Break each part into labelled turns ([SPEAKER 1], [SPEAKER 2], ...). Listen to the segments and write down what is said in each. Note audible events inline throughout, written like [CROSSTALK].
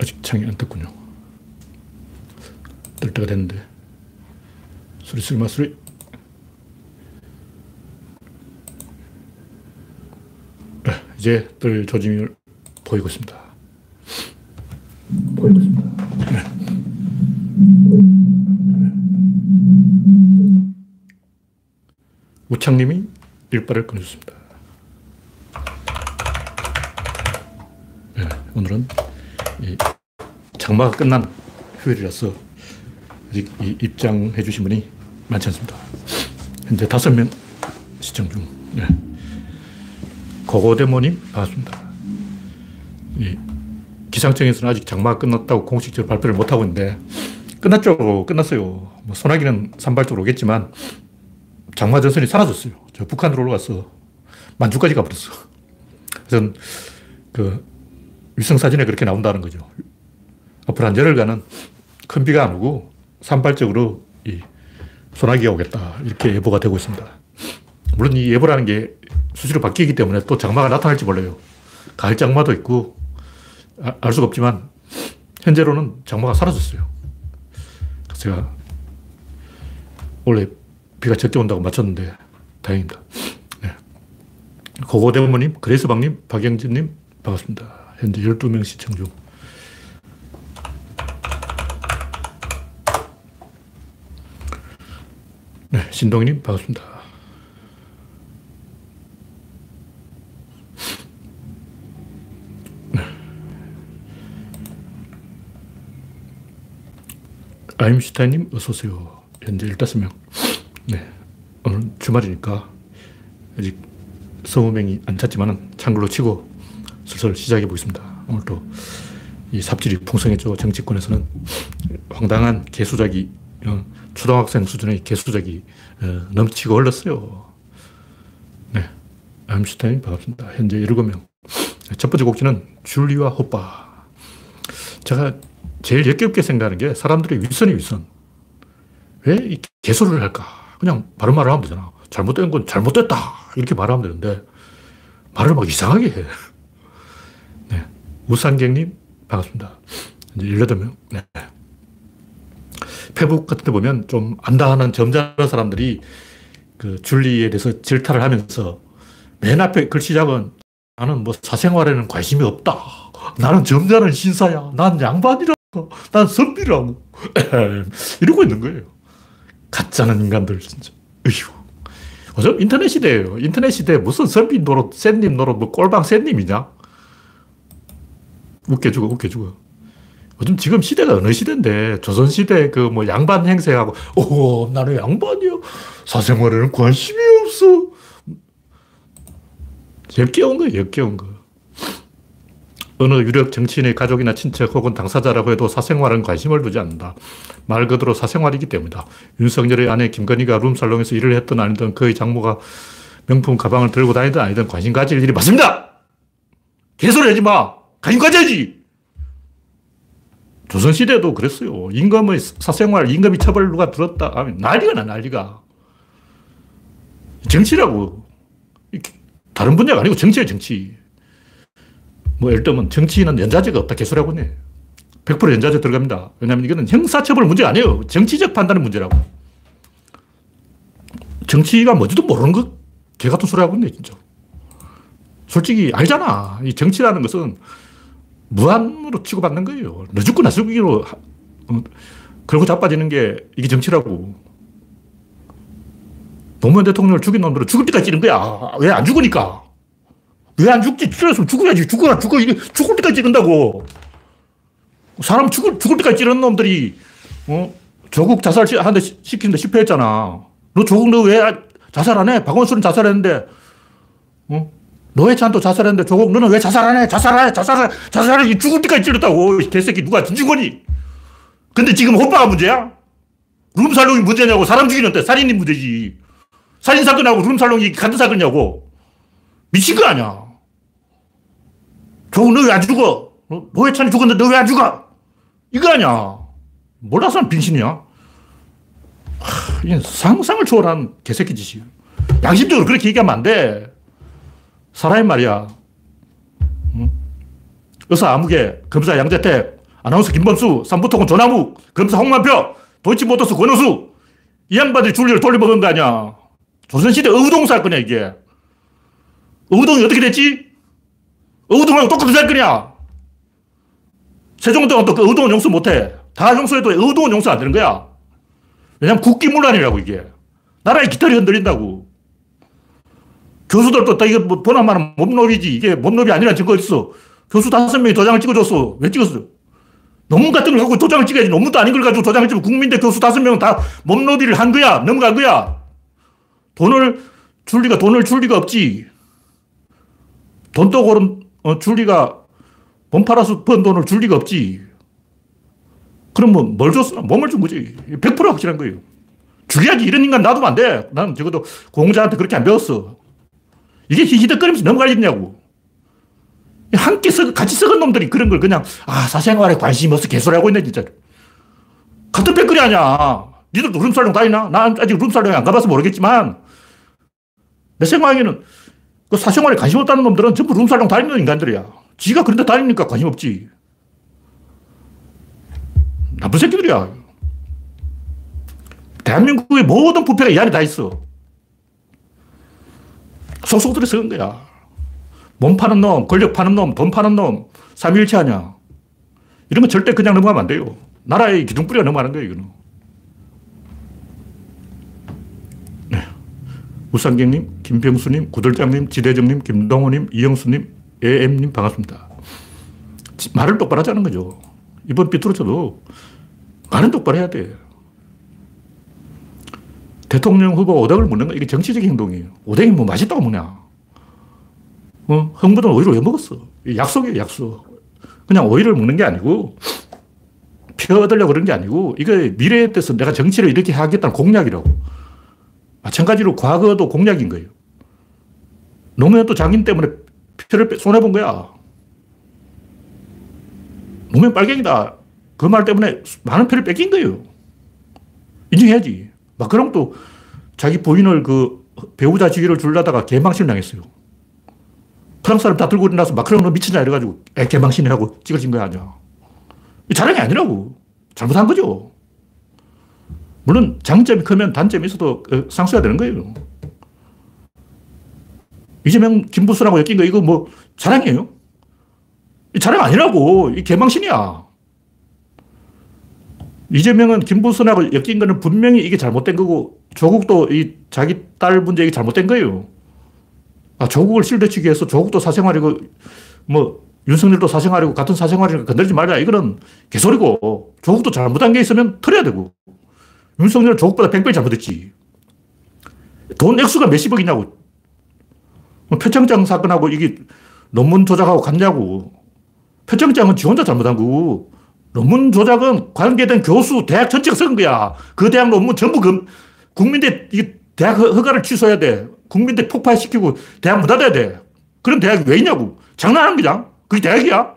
[SPEAKER 1] 아직 창이 안 떴군요. 뜰 때가 됐는데. 소리 쓸마 소리. 네, 이제 뜰 조짐을 보이고 있습니다. 보이고 있습니다. 네. 우창님이 일발을 끊어줬습니다. 네, 오늘은 장마가 끝난 휴일이라서 아직 입장해 주신 분이 많지 않습니다. 현재 다섯 명 시청 중. 네. 고고대모님, 반갑습니다. 이 기상청에서는 아직 장마가 끝났다고 공식적으로 발표를 못하고 있는데, 끝났죠. 끝났어요. 뭐 소나기는 산발적으로 오겠지만, 장마 전선이 사라졌어요. 저 북한으로 올라가서 만주까지 가버렸어. 그래서 그 위성사진에 그렇게 나온다는 거죠. 앞으로 한 열흘간은 큰 비가 안 오고 산발적으로 이 소나기가 오겠다. 이렇게 예보가 되고 있습니다. 물론 이 예보라는 게 수시로 바뀌기 때문에 또 장마가 나타날지 몰라요. 가을 장마도 있고 아, 알 수가 없지만 현재로는 장마가 사라졌어요. 제가 원래 비가 적게 온다고 맞췄는데 다행입니다. 네. 고고대모님, 그레이스방님, 박영진님 반갑습니다. 현재 12명 시청 중. 네, 신동희님 반갑습니다. 네. 아임슈타인님 어서오세요. 현재 15명. 네. 오늘 주말이니까 아직 20명이 안 찼지만 창글로 치고 슬슬 시작해 보겠습니다. 오늘도 이 삽질이 풍성했죠. 정치권에서는 황당한 개수작이 어, 초등학생 수준의 개수작이 어, 넘치고 흘렀어요. 네. 암슈타인 반갑습니다. 현재 7명. 첫 번째 곡지는 줄리와 호빠. 제가 제일 역겹게 생각하는 게 사람들의 윗선이 윗선. 왜 개소를 할까? 그냥 바른 말을 하면 되잖아. 잘못된 건 잘못됐다. 이렇게 말하면 되는데 말을 막 이상하게 해. 네. 우상객님 반갑습니다. 이제 18명. 네. 페북 같은 데 보면 좀 안다 하는 점잖은 사람들이 그 줄리에 대해서 질타를 하면서 맨 앞에 글씨 작은 나는 뭐 사생활에는 관심이 없다. 나는 점잖은 신사야. 난 양반이라고. 난 선비라고. [LAUGHS] 이러고 있는 거예요. 가짜는 인간들, 진짜. 어휴. 요즘 인터넷 시대예요. 인터넷 시대에 무슨 선비 노릇, 샌님 노릇, 뭐 꼴방 샌님이냐? 웃겨 죽어, 웃겨 죽어. 요즘 지금 시대가 어느 시대인데, 조선시대 그 뭐 양반 행세하고, 오, 나는 양반이야. 사생활에는 관심이 없어. 역겨운 거 역겨운 거. 어느 유력 정치인의 가족이나 친척 혹은 당사자라고 해도 사생활은 관심을 두지 않는다. 말 그대로 사생활이기 때문이다. 윤석열의 아내 김건희가 룸살롱에서 일을 했든 아니든 그의 장모가 명품 가방을 들고 다니든 아니든 관심 가질 일이 맞습니다! 개소리 하지 마! 가져야지! 조선시대도 그랬어요. 임금의 사생활, 임금이 처벌 누가 들었다 하면 난리가 나, 난리가. 정치라고. 다른 분야가 아니고 정치예 정치. 뭐 예를 들면 정치인은 연좌제가 없다 개소리하고 있네. 100% 연좌제 들어갑니다. 왜냐하면 이거는 형사처벌 문제가 아니에요. 정치적 판단의 문제라고. 정치가 뭔지도 모르는 것, 개 같은 소리 하고 있네, 진짜. 솔직히 알잖아. 이 정치라는 것은 무한으로 치고받는 거예요. 너 죽고 나 죽기로 어, 걸고 자빠지는 게 이게 정치라고. 노무현 대통령을 죽인 놈들은 죽을 때까지 찌는 거야. 왜 안 죽으니까. 왜 안 죽지? 찔렀으면 죽어야지. 죽어라, 죽어. 죽을 때까지 찌른다고. 사람 죽을, 죽을 때까지 찌르는 놈들이, 어? 조국 자살 하는데 시키는데 실패했잖아. 너 조국 너 왜 자살 안 해? 박원순은 자살했는데, 어? 노회찬도 자살했는데 조국 너는 왜 자살 안 해? 자살 안 해? 자살 안 해? 자살 안 해? 죽을 때까지. 이 개새끼 누가 진중권이. 근데 지금 호빠가 문제야? 룸살롱이 문제냐고. 사람 죽이는데 살인이 문제지. 살인사건하고 룸살롱이 같은 사건이냐고. 미친 거 아니야. 조국 너 왜 안 죽어? 노회찬이 죽었는데 너 왜 안 죽어? 이거 아니야. 몰라서 빙신이야. 하, 이건 상상을 초월한 개새끼 짓이야. 양심적으로 그렇게 얘기하면 안 돼. 사람이 말이야. 응? 의사 아무개, 검사 양재택, 아나운서 김범수, 삼부통은 조나무, 검사 홍만표, 도이치모터스 권호수. 이 양반들이 줄리를 돌려먹은 거 아니야. 조선시대 의우동 사건이야, 이게. 의우동이 어떻게 됐지? 의우동하고 똑같은 사건이야. 세종대왕 또그 의우동은 용서 못해. 다 용서해도 의우동은 용서 안 되는 거야. 왜냐면 국기문란이라고, 이게. 나라의 깃털이 흔들린다고. 교수들도 다 이거 뭐 보나마나 몸놀이지. 이게 몸놀이 아니라 증거 있어. 교수 다섯 명이 도장을 찍어줬어. 왜 찍었어? 논문 같은 걸 갖고 도장을 찍어야지. 논문도 아닌 걸 가지고 도장을 찍으면 국민대 교수 다섯 명은 다 몸놀이를 한 거야. 넘어간 거야. 돈을 줄 리가, 돈을 줄 리가 없지. 돈도 고른, 어, 줄 리가, 몸 팔아서 번 돈을 줄 리가 없지. 그러면 뭘 줬어? 몸을 준 거지. 100% 확실한 거예요. 죽여야지. 이런 인간 놔두면 안 돼. 나는 적어도 공자한테 그렇게 안 배웠어. 이게 히히덕거리면서 넘어가겠냐고. 함께 썩, 같이 썩은 놈들이 그런 걸 그냥, 아, 사생활에 관심이 없어 개소리 하고 있네, 진짜. 같은 백거리 아니야. 니들도 룸살롱 다니나? 난 아직 룸살롱에 안 가봐서 모르겠지만, 내 생각에는 그 사생활에 관심 없다는 놈들은 전부 룸살롱 다니는 인간들이야. 지가 그런데 다니니까 관심 없지. 나쁜 새끼들이야. 대한민국의 모든 부패가 이 안에 다 있어. 들어 썩은 거야. 몸 파는 놈, 권력 파는 놈, 돈 파는 놈, 삼일체 하냐. 이런 거 절대 그냥 넘어가면 안 돼요. 나라의 기둥뿌리가 넘어가는 거예요, 이거는. 네. 우상경님, 김병수님, 구들장님, 지대정님, 김동호님, 이영수님, AM님 반갑습니다. 말을 똑바로 하자는 거죠. 이번 삐뚤어져도 말은 똑바로 해야 돼. 대통령 후보 오뎅을 먹는 거 이게 정치적인 행동이에요. 오뎅이 뭐 맛있다고 먹냐. 어? 흥부는 오이를 왜 먹었어? 약속이에요, 약속. 그냥 오이를 먹는 게 아니고, 표 얻으려고 그런 게 아니고, 이거 미래에 대해서 내가 정치를 이렇게 하겠다는 공약이라고. 마찬가지로 과거도 공약인 거예요. 노무현도 장인 때문에 표를 손해본 거야. 노무현 빨갱이다. 그 말 때문에 많은 표를 뺏긴 거예요. 인정해야지. 마크롱도 자기 부인을 그 배우자 지위를 줄라다가 개망신을 당했어요. 프랑스 사람 다 들고 일어나서 마크롱 너 미쳤냐 이래가지고 애 개망신이라고 찍어진 거 아니야. 자랑이 아니라고. 잘못한 거죠. 물론 장점이 크면 단점이 있어도 그 상수해야 되는 거예요. 이재명, 김부수라고 엮인 거 이거 뭐 자랑이에요? 자랑 아니라고. 이 개망신이야. 이재명은 김부선하고 엮인 거는 분명히 이게 잘못된 거고 조국도 이 자기 딸 문제 이게 잘못된 거예요. 아, 조국을 실대치기 위해서 조국도 사생활이고 뭐 윤석열도 사생활이고 같은 사생활이니까 건들지 말자. 이거는 개소리고 조국도 잘못한 게 있으면 털어야 되고 윤석열은 조국보다 100배 잘못했지. 돈 액수가 몇십억이냐고. 뭐 표창장 사건하고 이게 논문 조작하고 같냐고. 표창장은 지 혼자 잘못한 거고 논문 조작은 관계된 교수, 대학 전체가 쓴 거야. 그 대학 논문 전부 금, 국민대, 이 대학 허가를 취소해야 돼. 국민대 폭파시키고 대학 못 닫아야 돼. 그런 대학이 왜 있냐고. 장난하는 거냐? 그게 대학이야?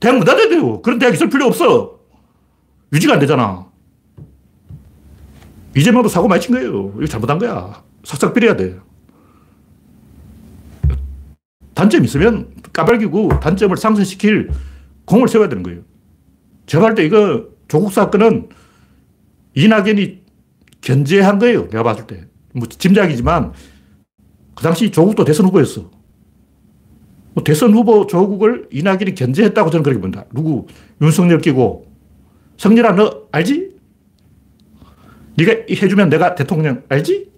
[SPEAKER 1] 대학 못 닫아야 돼요. 그런 대학 있을 필요 없어. 유지가 안 되잖아. 이재명도 사고 많이 친 거예요. 이거 잘못한 거야. 싹싹 빌어야 돼. 단점이 있으면 까발기고 단점을 상쇄시킬 공을 세워야 되는 거예요. 제가 볼 때 이거 조국 사건은 이낙연이 견제한 거예요. 내가 봤을 때. 뭐 짐작이지만 그 당시 조국도 대선 후보였어. 뭐 대선 후보 조국을 이낙연이 견제했다고 저는 그렇게 본다. 누구? 윤석열 끼고. 성렬아, 너 알지? 네가 해주면 내가 대통령 알지?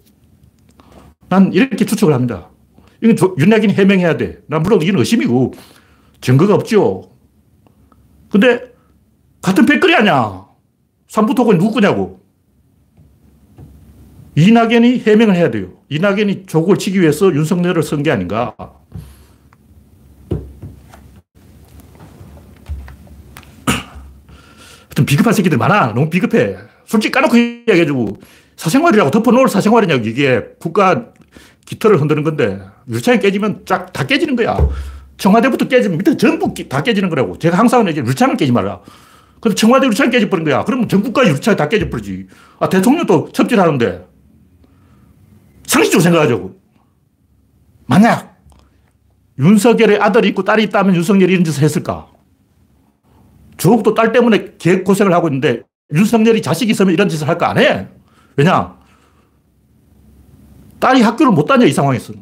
[SPEAKER 1] 난 이렇게 추측을 합니다. 이건 윤낙연이 해명해야 돼. 난 물론 이건 의심이고 증거가 없죠. 근데 같은 백거리 아니야. 삼부토건이 누구 거냐고. 이낙연이 해명을 해야 돼요. 이낙연이 조국을 치기 위해서 윤석열을 쓴 게 아닌가. [CLEARS THROAT] 하여튼 비급한 새끼들 많아. 너무 비급해. 솔직히 까놓고 이야기해주고 사생활이라고 덮어놓을 사생활이냐고. 이게 국가 깃털을 흔드는 건데 유리창이 깨지면 쫙 다 깨지는 거야. 청와대부터 깨지면 밑에 전부 다 깨지는 거라고. 제가 항상 얘기해 유리창을 깨지 마라. 근데 청와대 유리창 깨져버린 거야. 그러면 전국가 유리창이 다 깨져버리지. 아, 대통령도 첩질하는데. 상식적으로 생각하자고. 만약 윤석열의 아들이 있고 딸이 있다면 윤석열이 이런 짓을 했을까? 조국도 딸 때문에 개 고생을 하고 있는데 윤석열이 자식이 있으면 이런 짓을 할거안 해. 왜냐? 딸이 학교를 못 다녀, 이 상황에서.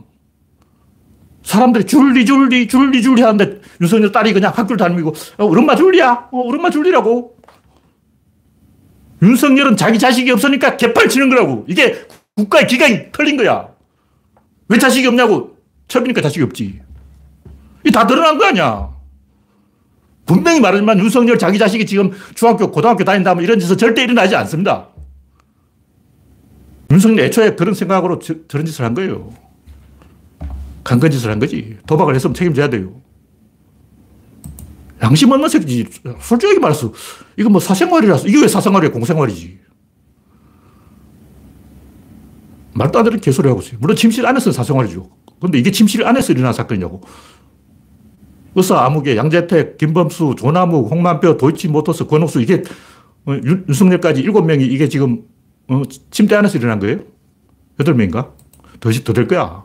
[SPEAKER 1] 사람들이 줄리, 줄리, 줄리, 줄리 하는데 윤석열 딸이 그냥 학교를 다니고, 어, 우리 엄마 줄리야? 어, 우리 엄마 줄리라고. 윤석열은 자기 자식이 없으니까 개팔 치는 거라고. 이게 국가의 기강이 털린 거야. 왜 자식이 없냐고. 처음이니까 자식이 없지. 이 다 드러난 거 아니야. 분명히 말하지만 윤석열 자기 자식이 지금 중학교, 고등학교 다닌다 면 이런 짓은 절대 일어나지 않습니다. 윤석열 애초에 그런 생각으로 저, 런 짓을 한 거예요. 강건 짓을 한 거지. 도박을 했으면 책임져야 돼요. 양심 없는 새끼지. 솔직하게 말해서, 이거 뭐 사생활이라서, 이게 왜 사생활이야, 공생활이지. 말도 안 되는 개소리 하고 있어요. 물론 침실 안에서 사생활이죠. 근데 이게 침실 안에서 일어난 사건이냐고. 의사 아무개, 양재택, 김범수, 조나무, 홍만표, 도이치모터스, 권옥수, 이게 어, 윤, 석열까지 일곱 명이 이게 지금 어, 침대 안에서 일어난 거예요? 여덟 명인가? 더, 더될 거야.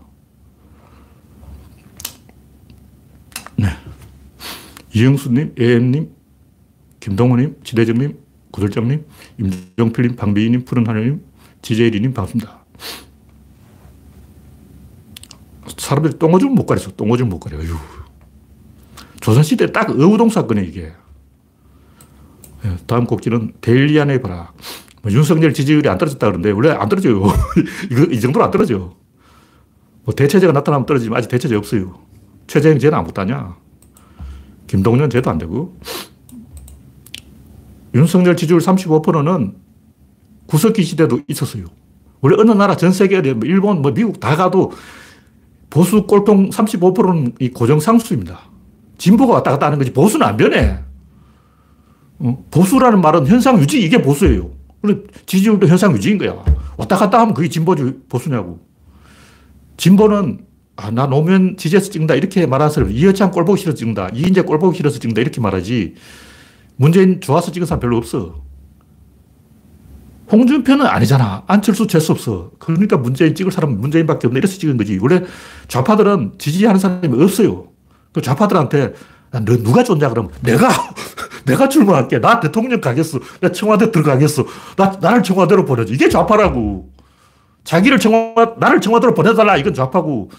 [SPEAKER 1] 이영수님, AM님, 김동호님, 지대정님, 구들장님, 임정필님, 방비님, 푸른하늘님, 지제일이님 반갑습니다. 사람들이 똥오줌 못 가렸어. 똥오줌 못 가려. 어휴. 조선시대 딱 어우동 사건이 이게. 예, 다음 곡지는 데일리안의 봐라. 뭐 윤석열 지지율이 안 떨어졌다 그러는데 원래 안 떨어져요. [LAUGHS] 이 정도로 안 떨어져. 뭐 대체제가 나타나면 떨어지면 아직 대체제 없어요. 최재형 쟤는 아무것도 아니야. 김동연 쟤도 안 되고. 윤석열 지지율 35%는 구석기 시대도 있었어요. 원래 어느 나라 전 세계, 뭐 일본, 뭐 미국 다 가도 보수 꼴통 35%는 이 고정 상수입니다. 진보가 왔다 갔다 하는 거지 보수는 안 변해. 어? 보수라는 말은 현상 유지, 이게 보수예요. 지지율도 현상 유지인 거야. 왔다 갔다 하면 그게 진보지, 보수냐고. 진보는, 아, 나 노무현 지지해서 찍는다. 이렇게 말하는 사람, 이해찬 꼴 보기 싫어서 찍는다. 이인재 꼴 보기 싫어서 찍는다. 이렇게 말하지. 문재인 좋아서 찍은 사람 별로 없어. 홍준표는 아니잖아. 안철수 재수 없어. 그러니까 문재인 찍을 사람은 문재인밖에 없네. 이래서 찍은 거지. 원래 좌파들은 지지하는 사람이 없어요. 그 좌파들한테 너 누가 좋냐 그러면 내가 [LAUGHS] 내가 출마할게. 나 대통령 가겠어. 나 청와대 들어가겠어. 나 나를 청와대로 보내줘. 이게 좌파라고. 자기를 청와 나를 청와대로 보내달라. 이건 좌파고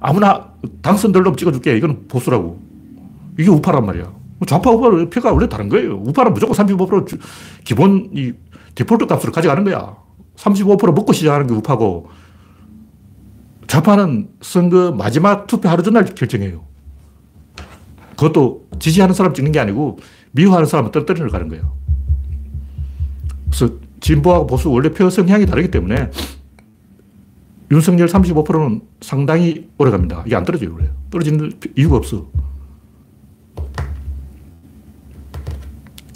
[SPEAKER 1] 아무나 당선될 놈 찍어줄게. 이건 보수라고. 이게 우파란 말이야. 좌파 우파 표가 원래 다른 거예요. 우파는 무조건 35% 기본 이 디폴트 값으로 가져가는 거야. 35% 먹고 시작하는 게 우파고 좌파는 선거 마지막 투표 하루 전날 결정해요. 그것도 지지하는 사람 찍는 게 아니고 미워하는 사람은 떨어뜨리러 가는 거예요. 그래서 진보하고 보수 원래 표 성향이 다르기 때문에 윤석열 35%는 상당히 오래 갑니다. 이게 안 떨어져요. 그래. 떨어지는 이유가 없어.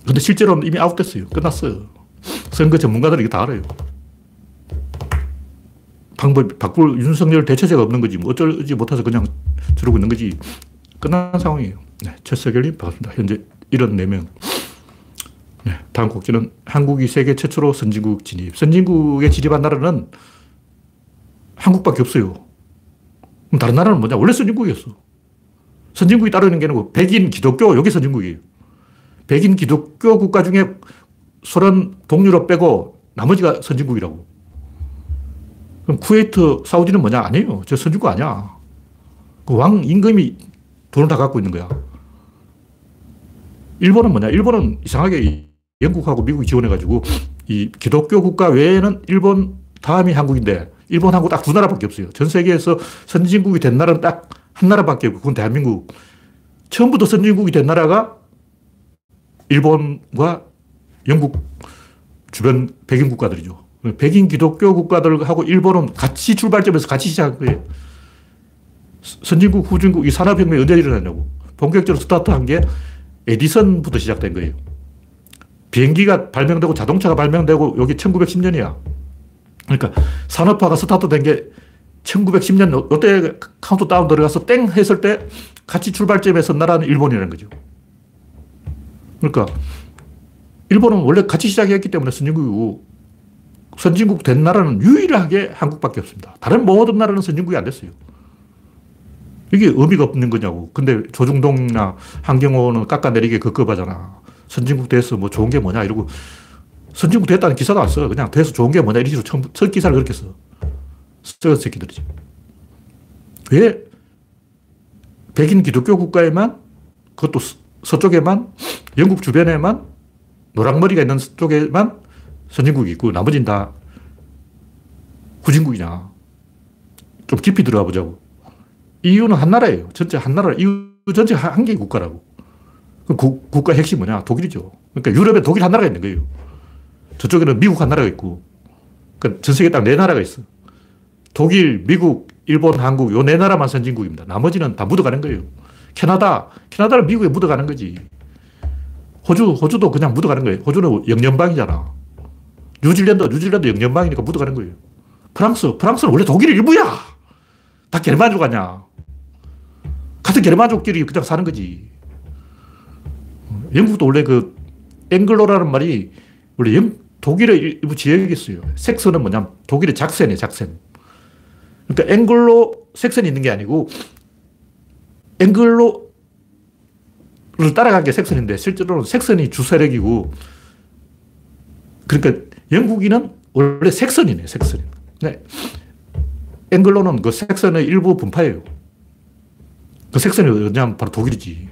[SPEAKER 1] 근데 실제로는 이미 아웃됐어요. 끝났어요. 선거 전문가들이 다 알아요. 방법, 바꿀 윤석열 대체제가 없는 거지. 뭐 어쩌지 못해서 그냥 저러고 있는 거지. 끝난 상황이에요. 네, 최석열님 반갑습니다. 현재 74명. 네, 다음 곡지는 한국이 세계 최초로 선진국 진입. 선진국에 진입한 나라는 한국밖에 없어요. 그럼 다른 나라는 뭐냐? 원래 선진국이었어. 선진국이 따르는 게 아니고 백인 기독교, 여기 선진국이에요. 백인 기독교 국가 중에 소련, 동유럽 빼고 나머지가 선진국이라고. 그럼 쿠웨이트, 사우디는 뭐냐? 아니에요. 저 선진국 아니야. 그 왕 임금이 돈을 다 갖고 있는 거야. 일본은 뭐냐? 일본은 이상하게 영국하고 미국이 지원해가지고 이 기독교 국가 외에는 일본 다음이 한국인데 일본, 한국 딱두 나라밖에 없어요. 전 세계에서 선진국이 된 나라는 딱 한 나라밖에 없고 그건 대한민국. 처음부터 선진국이 된 나라가 일본과 영국 주변 백인 국가들이죠. 백인 기독교 국가들하고 일본은 같이 출발점에서 같이 시작한 거예요. 선진국, 후진국, 이 산업혁명이 언제 일어났냐고. 본격적으로 스타트한 게 에디선부터 시작된 거예요. 비행기가 발명되고 자동차가 발명되고 여기 1910년이야. 그러니까 산업화가 스타트된 게 1910년 이때 카운트다운 들어가서 땡 했을 때 같이 출발점에 선 나라는 일본이라는 거죠. 그러니까 일본은 원래 같이 시작했기 때문에 선진국이고 선진국 된 나라는 유일하게 한국밖에 없습니다. 다른 모든 나라는 선진국이 안 됐어요. 이게 의미가 없는 거냐고. 근데 조중동이나 한경오는 깎아내리기 급급하잖아. 선진국 돼서 뭐 좋은 게 뭐냐 이러고 선진국 됐다는 기사도 안 써. 그냥 돼서 좋은 게 뭐냐 이런 식으로 처음, 첫 기사를 그렇게 써. 썩은 새끼들이지. 왜 백인 기독교 국가에만 그것도 서쪽에만 영국 주변에만 노랑머리가 있는 쪽에만 선진국이 있고 나머지는 다 후진국이냐. 좀 깊이 들어가 보자고. 이유는 한 나라예요. 전체 한 나라, 이유 전체 한 개의 국가라고. 그 국, 국가 핵심 뭐냐? 독일이죠. 그러니까 유럽에 독일 한 나라가 있는 거예요. 저쪽에는 미국 한 나라가 있고. 그러니까 전 세계 딱 네 나라가 있어. 독일, 미국, 일본, 한국, 요 네 나라만 선진국입니다. 나머지는 다 묻어가는 거예요. 캐나다, 캐나다는 미국에 묻어가는 거지. 호주, 호주도 그냥 묻어가는 거예요. 호주는 영연방이잖아. 뉴질랜드, 뉴질랜드 영연방이니까 묻어가는 거예요. 프랑스, 프랑스는 원래 독일 일부야. 다 게르만족 아니야. 같은 게르만족끼리 그냥 사는 거지. 영국도 원래 그 앵글로라는 말이 원래 영, 독일의 일부 지역이 있어요. 색선은 뭐냐면 독일의 작센이에요, 작센. 그러니까 앵글로 색선이 있는 게 아니고 앵글로를 따라간 게 색선인데 실제로는 색선이 주세력이고 그러니까 영국인은 원래 색선이네, 색선. 네. 앵글로는 그 색선의 일부 분파예요. 그 색선이 어디냐면 바로 독일이지.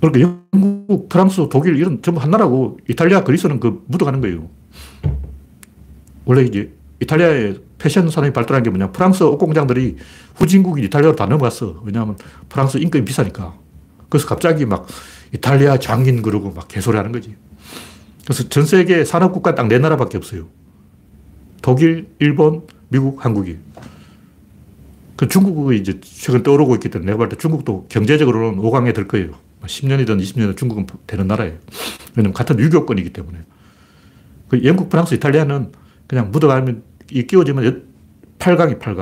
[SPEAKER 1] 그러니까 영국, 프랑스, 독일 이런 전부 한 나라고 이탈리아, 그리스는 그 묻어가는 거예요. 원래 이제 이탈리아의 패션 산업이 발달한 게 뭐냐. 프랑스 옷 공장들이 후진국인 이탈리아로 다 넘어갔어. 왜냐하면 프랑스 인건이 비싸니까. 그래서 갑자기 막 이탈리아 장인 그러고 막 개소리 하는 거지. 그래서 전 세계 산업국가 딱 네 나라밖에 없어요. 독일, 일본, 미국, 한국이. 그 중국이 이제 최근 떠오르고 있기 때문에 내가 볼 때 중국도 경제적으로는 5강에 들 거예요. 10년이든 20년이든 중국은 되는 나라예요. 왜냐면 같은 유교권이기 때문에. 그 영국, 프랑스, 이탈리아는 그냥 묻어가면 이 끼워지면 8강이 8강.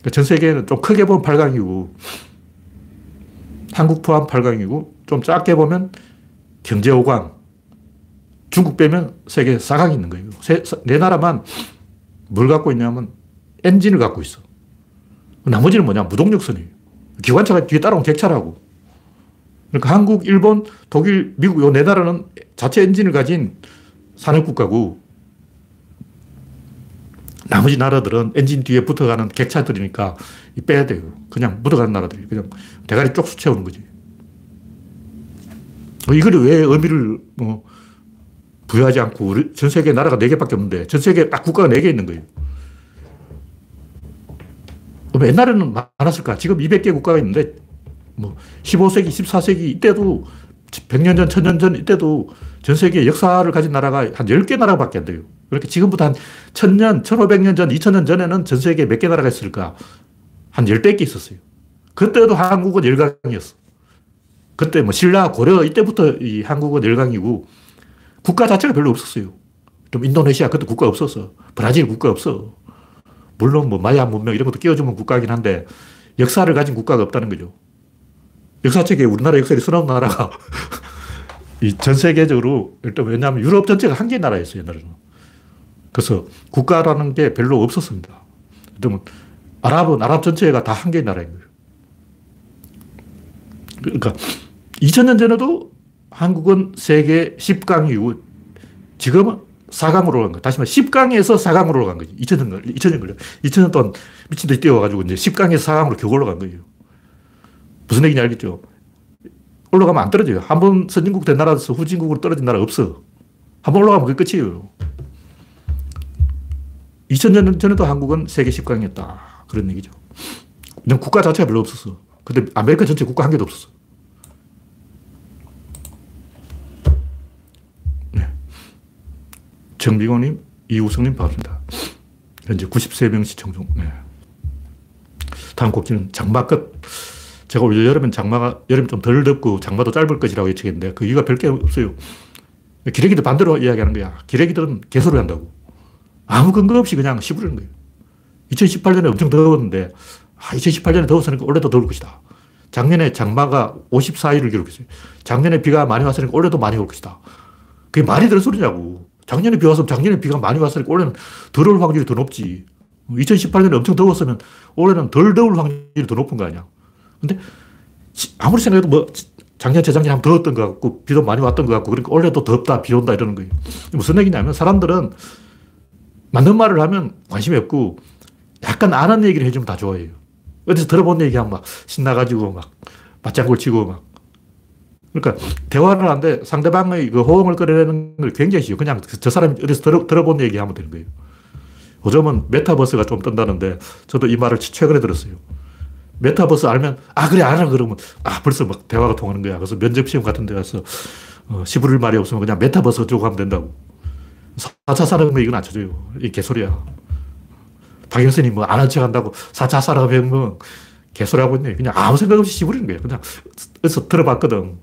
[SPEAKER 1] 그러니까 전 세계는 좀 크게 보면 8강이고 한국 포함 8강이고 좀 작게 보면 경제 5강. 중국 빼면 세계 4강이 있는 거예요. 세, 네 나라만 뭘 갖고 있냐면 엔진을 갖고 있어. 나머지는 뭐냐? 무동력선이에요. 기관차가 뒤에 따라온 객차라고. 그러니까 한국, 일본, 독일, 미국 요 네 나라는 자체 엔진을 가진 산업국가고 나머지 나라들은 엔진 뒤에 붙어가는 객차들이니까 빼야 돼요. 그냥 묻어가는 나라들이. 그냥 대가리 쪽수 채우는 거지. 뭐 이걸 왜 의미를 뭐 부여하지 않고 전 세계 나라가 4개밖에 없는데 전 세계 딱 국가가 4개 있는 거예요. 옛날에는 많았을까? 지금 200개 국가가 있는데 뭐 15세기, 14세기 이때도 100년 전, 1000년 전 이때도 전 세계 역사를 가진 나라가 한 10개 나라밖에 안 돼요. 그렇게 지금부터 한 1000년, 1500년 전, 2000년 전에는 전 세계에 몇 개 나라가 있을까? 한 10개 있었어요. 그때도 한국은 열강이었어. 그때 뭐 신라, 고려 이때부터 이 한국은 열강이고 국가 자체가 별로 없었어요. 좀 인도네시아 그때 국가 없었어. 브라질 국가 없어. 물론 뭐 마야 문명 이런 것도 끼워주면 국가긴 한데 역사를 가진 국가가 없다는 거죠. 역사책에 우리나라 역사를 써놓은 나라가 [LAUGHS] 이 전 세계적으로 일단 왜냐하면 유럽 전체가 한 개의 나라였어요, 옛날에는. 그래서 국가라는 게 별로 없었습니다. 그러면 아랍은 아랍 전체가 다 한 개의 나라인 거예요. 그러니까 2000년 전에도 한국은 세계 10강이고 지금은 4강으로 간 거야. 다시 말해 10강에서 4강으로 간 거지. 2000년, 2000년 걸려. 2000년 동안 미친 듯이 뛰어가지고 이제 10강에서 4강으로 겨우 올라간 거예요. 무슨 얘기인지 알겠죠? 올라가면 안 떨어져요. 한 번 선진국 된 나라에서 후진국으로 떨어진 나라 없어. 한 번 올라가면 그게 끝이에요. 2000년 전에도 한국은 세계 10강이었다. 그런 얘기죠. 그냥 국가 자체가 별로 없었어. 근데 아메리카 전체 국가 한 개도 없었어. 네. 정비고님, 이우성님 반갑습니다. 현재 93명 시청 중. 네. 다음 꼭지는 장마 끝. 제가 올 여름엔 장마가, 여름 좀 덜 덥고 장마도 짧을 것이라고 예측했는데 그 이유가 별게 없어요. 기레기들 반대로 이야기하는 거야. 기레기들은 개소리 한다고. 아무 근거 없이 그냥 씹으려는 거예요. 2018년에 엄청 더웠는데, 아, 2018년에 더웠으니까 올해도 더울 것이다. 작년에 장마가 54일을 기록했어요. 작년에 비가 많이 왔으니까 올해도 많이 올 것이다. 그게 말이 되는 소리냐고. 작년에 비 왔으면 작년에 비가 많이 왔으니까 올해는 덜 올 확률이 더 높지. 2018년에 엄청 더웠으면 올해는 덜 더울 확률이 더 높은 거 아니야. 근데 아무리 생각해도 뭐 작년, 재작년 한번 더웠던 것 같고, 비도 많이 왔던 것 같고, 그러니까 올해도 덥다, 비 온다 이러는 거예요. 무슨 얘기냐면 사람들은 맞는 말을 하면 관심이 없고, 약간 아는 얘기를 해주면 다 좋아해요. 어디서 들어본 얘기하면 막 신나가지고 막 맞장구를 치고 막. 그러니까 대화를 하는데 상대방의 그 호응을 끌어내는 걸 굉장히 쉬워. 그냥 저 사람이 어디서 들어, 들어본 얘기하면 되는 거예요. 요즘은 메타버스가 좀 뜬다는데 저도 이 말을 최근에 들었어요. 메타버스 알면 아 그래 알아 그러면 아 벌써 막 대화가 통하는 거야. 그래서 면접 시험 같은 데 가서 어, 시부릴 말이 없으면 그냥 메타버스 어쩌고 하면 된다고. 4차 산업혁명 이건 안 쳐줘요. 이 개소리야. 박영선이 뭐 아는 척 한다고 4차 산업혁명 개소리 하고 있네. 그냥 아무 생각 없이 시부리는 거예요. 그냥 어디서 들어봤거든.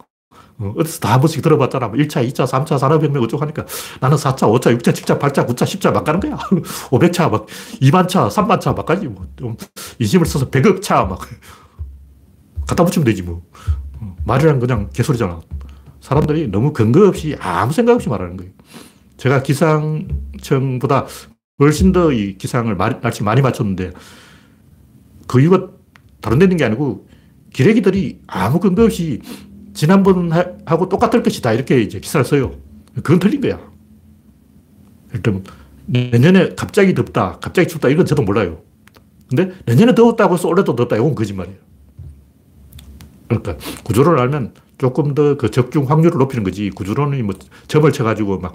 [SPEAKER 1] 어, 어디서 다 한 번씩 들어봤잖아. 뭐 1차, 2차, 3차 산업혁명 어쩌고 하니까 나는 4차, 5차, 6차, 7차, 8차, 9차, 10차 막 가는 거야. [LAUGHS] 500차, 막 2만 차, 3만 차, 막 가지. 뭐, 좀, 인심을 써서 100억 차, 막. 갖다 붙이면 되지, 뭐. 어, 말이란 그냥 개소리잖아. 사람들이 너무 근거 없이 아무 생각 없이 말하는 거예요. 제가 기상청보다 훨씬 더 이 기상을 날씨 많이 맞췄는데 그 이유가 다른 데 있는 게 아니고 기레기들이 아무 근거 없이 지난번 하고 똑같을 것이다. 이렇게 이제 기사를 써요. 그건 틀린 거야. 일단 내년에 갑자기 덥다, 갑자기 춥다, 이건 저도 몰라요. 근데 내년에 더웠다고 해서 올해도 덥다, 이건 거짓말이에요. 그러니까 구조론을 알면 조금 더 그 적중 확률을 높이는 거지, 구조론이 뭐 점을 쳐가지고 막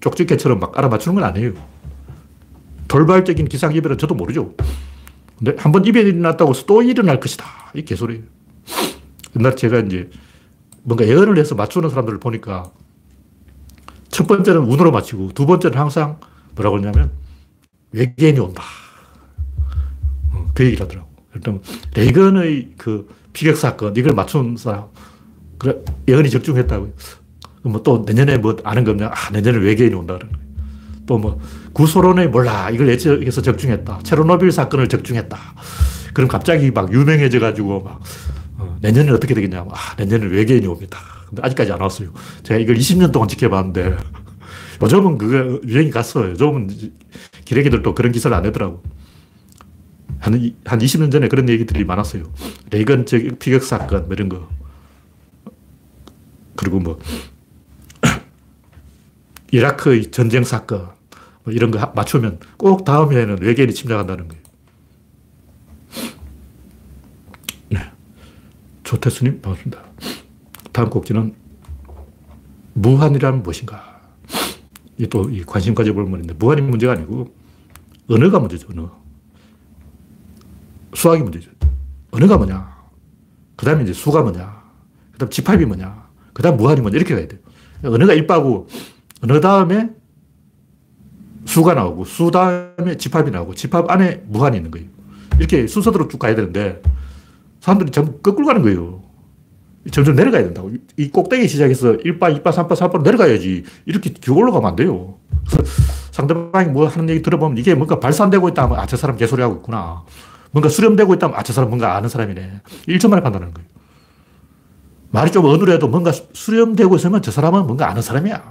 [SPEAKER 1] 쪽집게처럼 막 알아맞추는 건 아니에요. 돌발적인 기상이변은 저도 모르죠. 근데 한 번 이변이 일어났다고 해서 또 일어날 것이다. 이 개소리예요. 옛날 제가 이제 뭔가 예언을 해서 맞추는 사람들을 보니까 첫 번째는 운으로 맞추고 두 번째는 항상 뭐라고 하냐면 외계인이 온다. 어, 그 얘기를 하더라고. 일단 레이건의 그 피격 사건 이걸 맞춘 사람 그래 예언이 적중했다고. 뭐또 내년에 뭐 아는 거 없냐? 아 내년에 외계인이 온다 거예요. 또뭐 구소론의 몰라 이걸 예측해서 적중했다. 체르노빌 사건을 적중했다. 그럼 갑자기 막 유명해져 가지고 막 어, 내년에 어떻게 되겠냐고. 아, 내년에 외계인이 옵니다. 근데 아직까지 안 왔어요. 제가 이걸 20년 동안 지켜봤는데 [LAUGHS] 요즘은 그거 유행이 갔어요. 요즘은 기레기들도 그런 기사를 안 내더라고. 한, 한 20년 전에 그런 얘기들이 많았어요. 레이건 피격 사건, 뭐 이런 거. 그리고 뭐, [CLEARS THROAT] 이라크의 전쟁 사건, 뭐 이런 거 맞추면 꼭 다음 해에는 외계인이 침략한다는 거예요. 조태수님, 반갑습니다. 다음 곡지는 무한이란 무엇인가? 또 관심 가져볼 문제인데, 무한이 문제가 아니고, 언어가 문제죠, 언어. 수학이 문제죠. 언어가 뭐냐? 그 다음에 이제 수가 뭐냐? 그 다음 집합이 뭐냐? 그 다음 무한이 뭐냐? 이렇게 가야 돼요. 언어가 일바고, 언어 다음에 수가 나오고, 수 다음에 집합이 나오고, 집합 안에 무한이 있는 거예요. 이렇게 순서대로 쭉 가야 되는데, 사람들이 전부 거꾸로 가는 거예요. 점점 내려가야 된다고. 이 꼭대기 시작해서 1바, 2바, 3바, 4바로 내려가야지. 이렇게 쭉 올라가면 안 돼요. 상대방이 뭐 하는 얘기 들어보면 이게 뭔가 발산되고 있다면, 아, 저 사람 개소리하고 있구나. 뭔가 수렴되고 있다면, 아, 저 사람 뭔가 아는 사람이네. 1초 만에 판단하는 거예요. 말이 좀 어눌해도 뭔가 수렴되고 있으면 저 사람은 뭔가 아는 사람이야.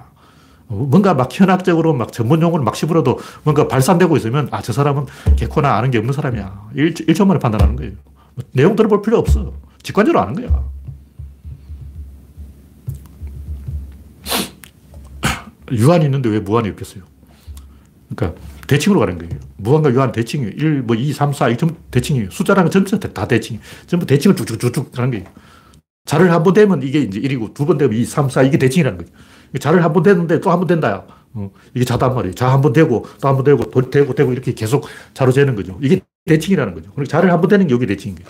[SPEAKER 1] 뭔가 막 현학적으로 막 전문 용어를 막 씹으려도 뭔가 발산되고 있으면, 아, 저 사람은 개코나 아는 게 없는 사람이야. 1, 1초 만에 판단하는 거예요. 내용 들어볼 필요 없어. 직관적으로 아는 거야. [CLEARS THROAT] 유한이 있는데 왜 무한이 없겠어요? 그러니까 대칭으로 가는 거예요. 무한과 유한 대칭이에요. 1, 뭐 2, 3, 4, 이 전부 대칭이에요. 숫자라는 전부 다 대칭. 전부 대칭을 쭉쭉쭉쭉 가는 거예요. 자를 한 번 되면 이게 이제 1이고 두 번 되면 2, 3, 4 이게 대칭이라는 거예요. 자를 한번 되는데 또 한 번 된다. 어, 이게 자단 말이에요. 자 한 번 되고 또 한 번 되고 또 되고 되고 이렇게 계속 자로 재는 거죠. 이게 대칭이라는 거죠. 그리고 자를 한번 되는 게 여기 대칭인 거예요.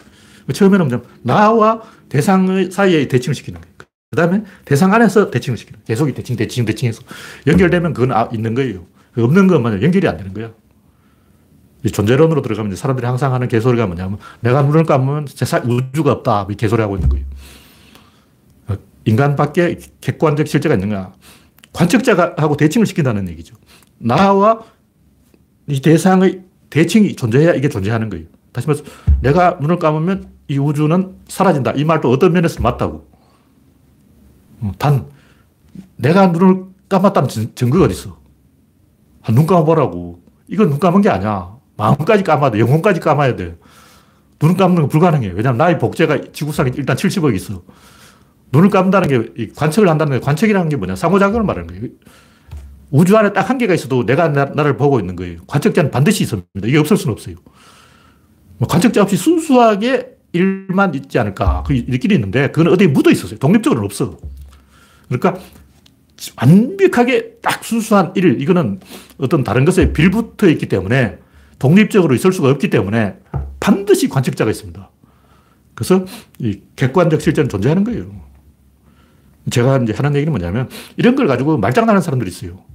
[SPEAKER 1] 처음에는 뭐냐 나와 대상 사이에 대칭을 시키는 거예요. 그 다음에 대상 안에서 대칭을 시키는 거예요. 계속 대칭, 대칭, 대칭해서 연결되면 그건 아, 있는 거예요. 없는 건 연결이 안 되는 거야. 존재론으로 들어가면 사람들이 항상 하는 개소리가 뭐냐면 내가 눈을 감으면 세상 우주가 없다. 이 개소리 하고 있는 거예요. 인간 밖에 객관적 실제가 있는가? 관측자가 하고 대칭을 시킨다는 얘기죠. 나와 이 대상의 대칭이 존재해야 이게 존재하는 거예요. 다시 말해서 내가 눈을 감으면 이 우주는 사라진다. 이 말도 어떤 면에서 맞다고. 어, 단, 내가 눈을 감았다는 증거가 어디 있어? 눈 감아보라고. 이건 눈 감은 게 아니야. 마음까지 감아야 돼. 영혼까지 감아야 돼. 눈을 감는 건 불가능해요. 왜냐하면 나의 복제가 지구상에 일단 70억 있어. 눈을 감다는 게 관측을 한다는 게 관측이라는 게 뭐냐. 상호작용을 말하는 거예요. 우주 안에 딱 한 개가 있어도 내가 나, 를 보고 있는 거예요. 관측자는 반드시 있습니다. 이게 없을 수는 없어요. 뭐 관측자 없이 순수하게 일만 있지 않을까. 그 일끼리 있는데 그건 어디에 묻어 있었어요. 독립적으로는 없어. 그러니까 완벽하게 딱 순수한 일, 이거는 어떤 다른 것에 빌붙어 있기 때문에 독립적으로 있을 수가 없기 때문에 반드시 관측자가 있습니다. 그래서 이 객관적 실제는 존재하는 거예요. 제가 이제 하는 얘기는 뭐냐면 이런 걸 가지고 말장난하는 사람들이 있어요.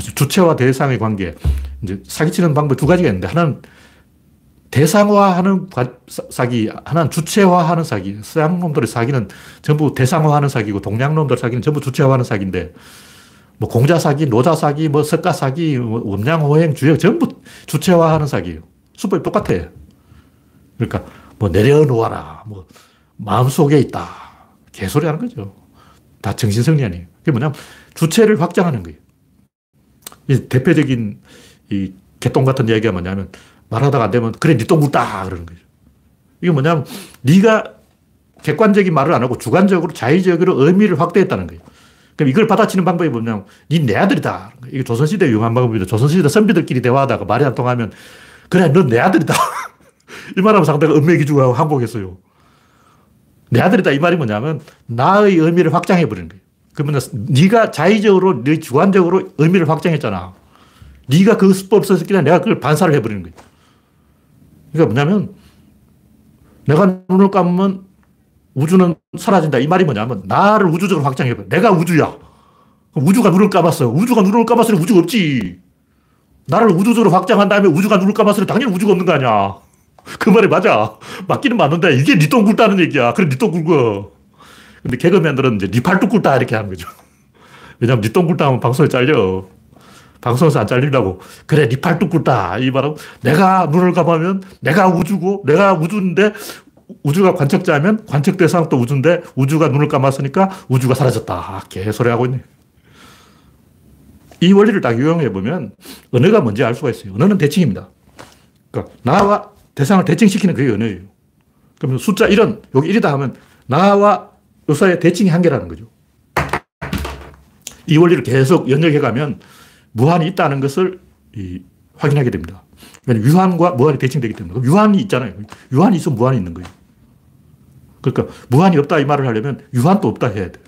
[SPEAKER 1] 주체와 대상의 관계. 이제 사기치는 방법 두 가지가 있는데 하나는 대상화하는 사기, 하나는 주체화하는 사기. 서양 놈들의 사기는 전부 대상화하는 사기고 동양 놈들 사기는 전부 주체화하는 사기인데 뭐 공자 사기, 노자 사기, 뭐 석가 사기, 뭐 음양 호행, 주역 전부 주체화하는 사기예요. 수법이 똑같아. 그러니까 뭐 내려놓아라, 뭐 마음 속에 있다. 개소리 하는 거죠. 다 정신승리 아니에요. 그게 뭐냐면 주체를 확장하는 거예요. 이 대표적인 이 개똥 같은 얘기가 뭐냐면 말하다가 안 되면 그래 니똥 굴다 그러는 거죠. 이게 뭐냐면 네가 객관적인 말을 안 하고 주관적으로 자의적으로 의미를 확대했다는 거예요. 그럼 이걸 받아치는 방법이 뭐냐면 니내 아들이다. 이게 조선시대 유용한 방법입니다. 조선시대 선비들끼리 대화하다가 말이 안 통하면 그래 넌 내 아들이다. [LAUGHS] 이 말하면 상대가 음매기주하고 항복했어요. 내 아들이다 이 말이 뭐냐면 나의 의미를 확장해 버리는 거예요. 그러면 네가 자의적으로 네 주관적으로 의미를 확장했잖아. 네가 그 수법 썼기 때문에 내가 그걸 반사를 해버리는 거예요. 그러니까 뭐냐면 내가 눈을 감으면 우주는 사라진다. 이 말이 뭐냐면 나를 우주적으로 확장해봐. 내가 우주야. 우주가 눈을 감았어. 우주가 눈을 감았으니 우주가 없지. 나를 우주적으로 확장한 다음에 우주가 눈을 감았으니 당연히 우주가 없는 거 아니야. 그 말이 맞아. 맞기는 맞는데 이게 니똥 굴다는 얘기야. 그래, 니똥 굴고. 근데 개그맨들은 이제 니 팔뚝 굴다 이렇게 하는 거죠. [LAUGHS] 왜냐면 니똥 굴다 하면 방송에 잘려. 방송에서 안 잘리려고. 그래, 니 팔뚝 굴다. 이 말은 내가 눈을 감으면 내가 우주고 내가 우주인데 우주가 관측자면 관측 대상 또 우주인데 우주가 눈을 감았으니까 우주가 사라졌다. 개소리 하고 있네. 이 원리를 딱 이용해 보면 언어가 뭔지 알 수가 있어요. 언어는 대칭입니다. 그러니까 나와 대상을 대칭시키는 그게 언어예요. 그러면 숫자 1은 여기 1이다 하면 나와 요사의 대칭이 한계라는 거죠. 이 원리를 계속 연역해 가면 무한이 있다는 것을 확인하게 됩니다. 유한과 무한이 대칭되기 때문에. 유한이 있잖아요. 유한이 있으면 무한이 있는 거예요. 그러니까 무한이 없다 이 말을 하려면 유한도 없다 해야 돼.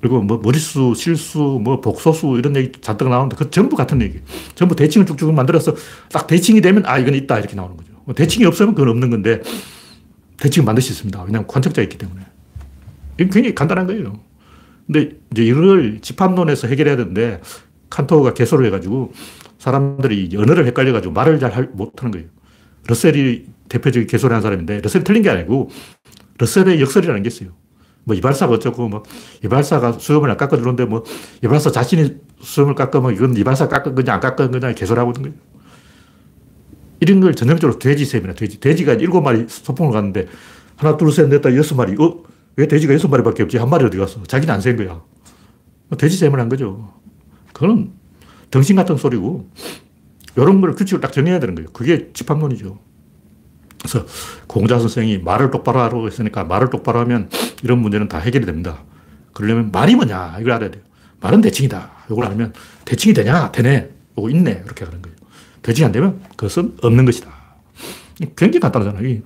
[SPEAKER 1] 그리고 뭐 머릿수, 실수, 뭐 복소수 이런 얘기 잔뜩 나오는데 그 전부 같은 얘기. 전부 대칭을 쭉쭉 만들어서 딱 대칭이 되면 아 이건 있다 이렇게 나오는 거죠. 뭐 대칭이 없으면 그건 없는 건데 대칭은 반드시 있습니다. 왜냐하면 관측자 있기 때문에. 굉장히 간단한 거예요. 근데 이제 이걸 집합론에서 해결해야 되는데 칸토가 개소를 해가지고 사람들이 언어를 헷갈려가지고 말을 잘 못하는 거예요. 러셀이 대표적인 개소리 한 사람인데 러셀이 틀린 게 아니고 러셀의 역설이라는 게 있어요. 뭐 이발사가 어쩌고 뭐 이발사가 수염을 안 깎아주는데 뭐 이발사 자신이 수염을 깎으면 이건 이발사 깎은 거냐 안 깎은 거냐 개소리하고 있는 거예요. 이런 걸 전형적으로 돼지 셈이나 돼지. 돼지가 일곱 마리 소풍을 갔는데 하나, 둘, 셋, 넷, 다 여섯 마리. 어? 왜 돼지가 여섯 마리밖에 없지? 한 마리 어디 갔어? 자기는 안 센 거야. 돼지 셈을 한 거죠. 그거는 덩신 같은 소리고 이런 걸 규칙을 딱 정해야 되는 거예요. 그게 집합론이죠. 그래서 공자 선생이 말을 똑바로 하라고 했으니까 말을 똑바로 하면 이런 문제는 다 해결이 됩니다. 그러려면 말이 뭐냐 이걸 알아야 돼요. 말은 대칭이다. 이걸 알면 대칭이 되냐? 되네. 이거 있네. 이렇게 하는 거예요. 안 되면 그것은 없는 것이다. 굉장히 간단하잖아요.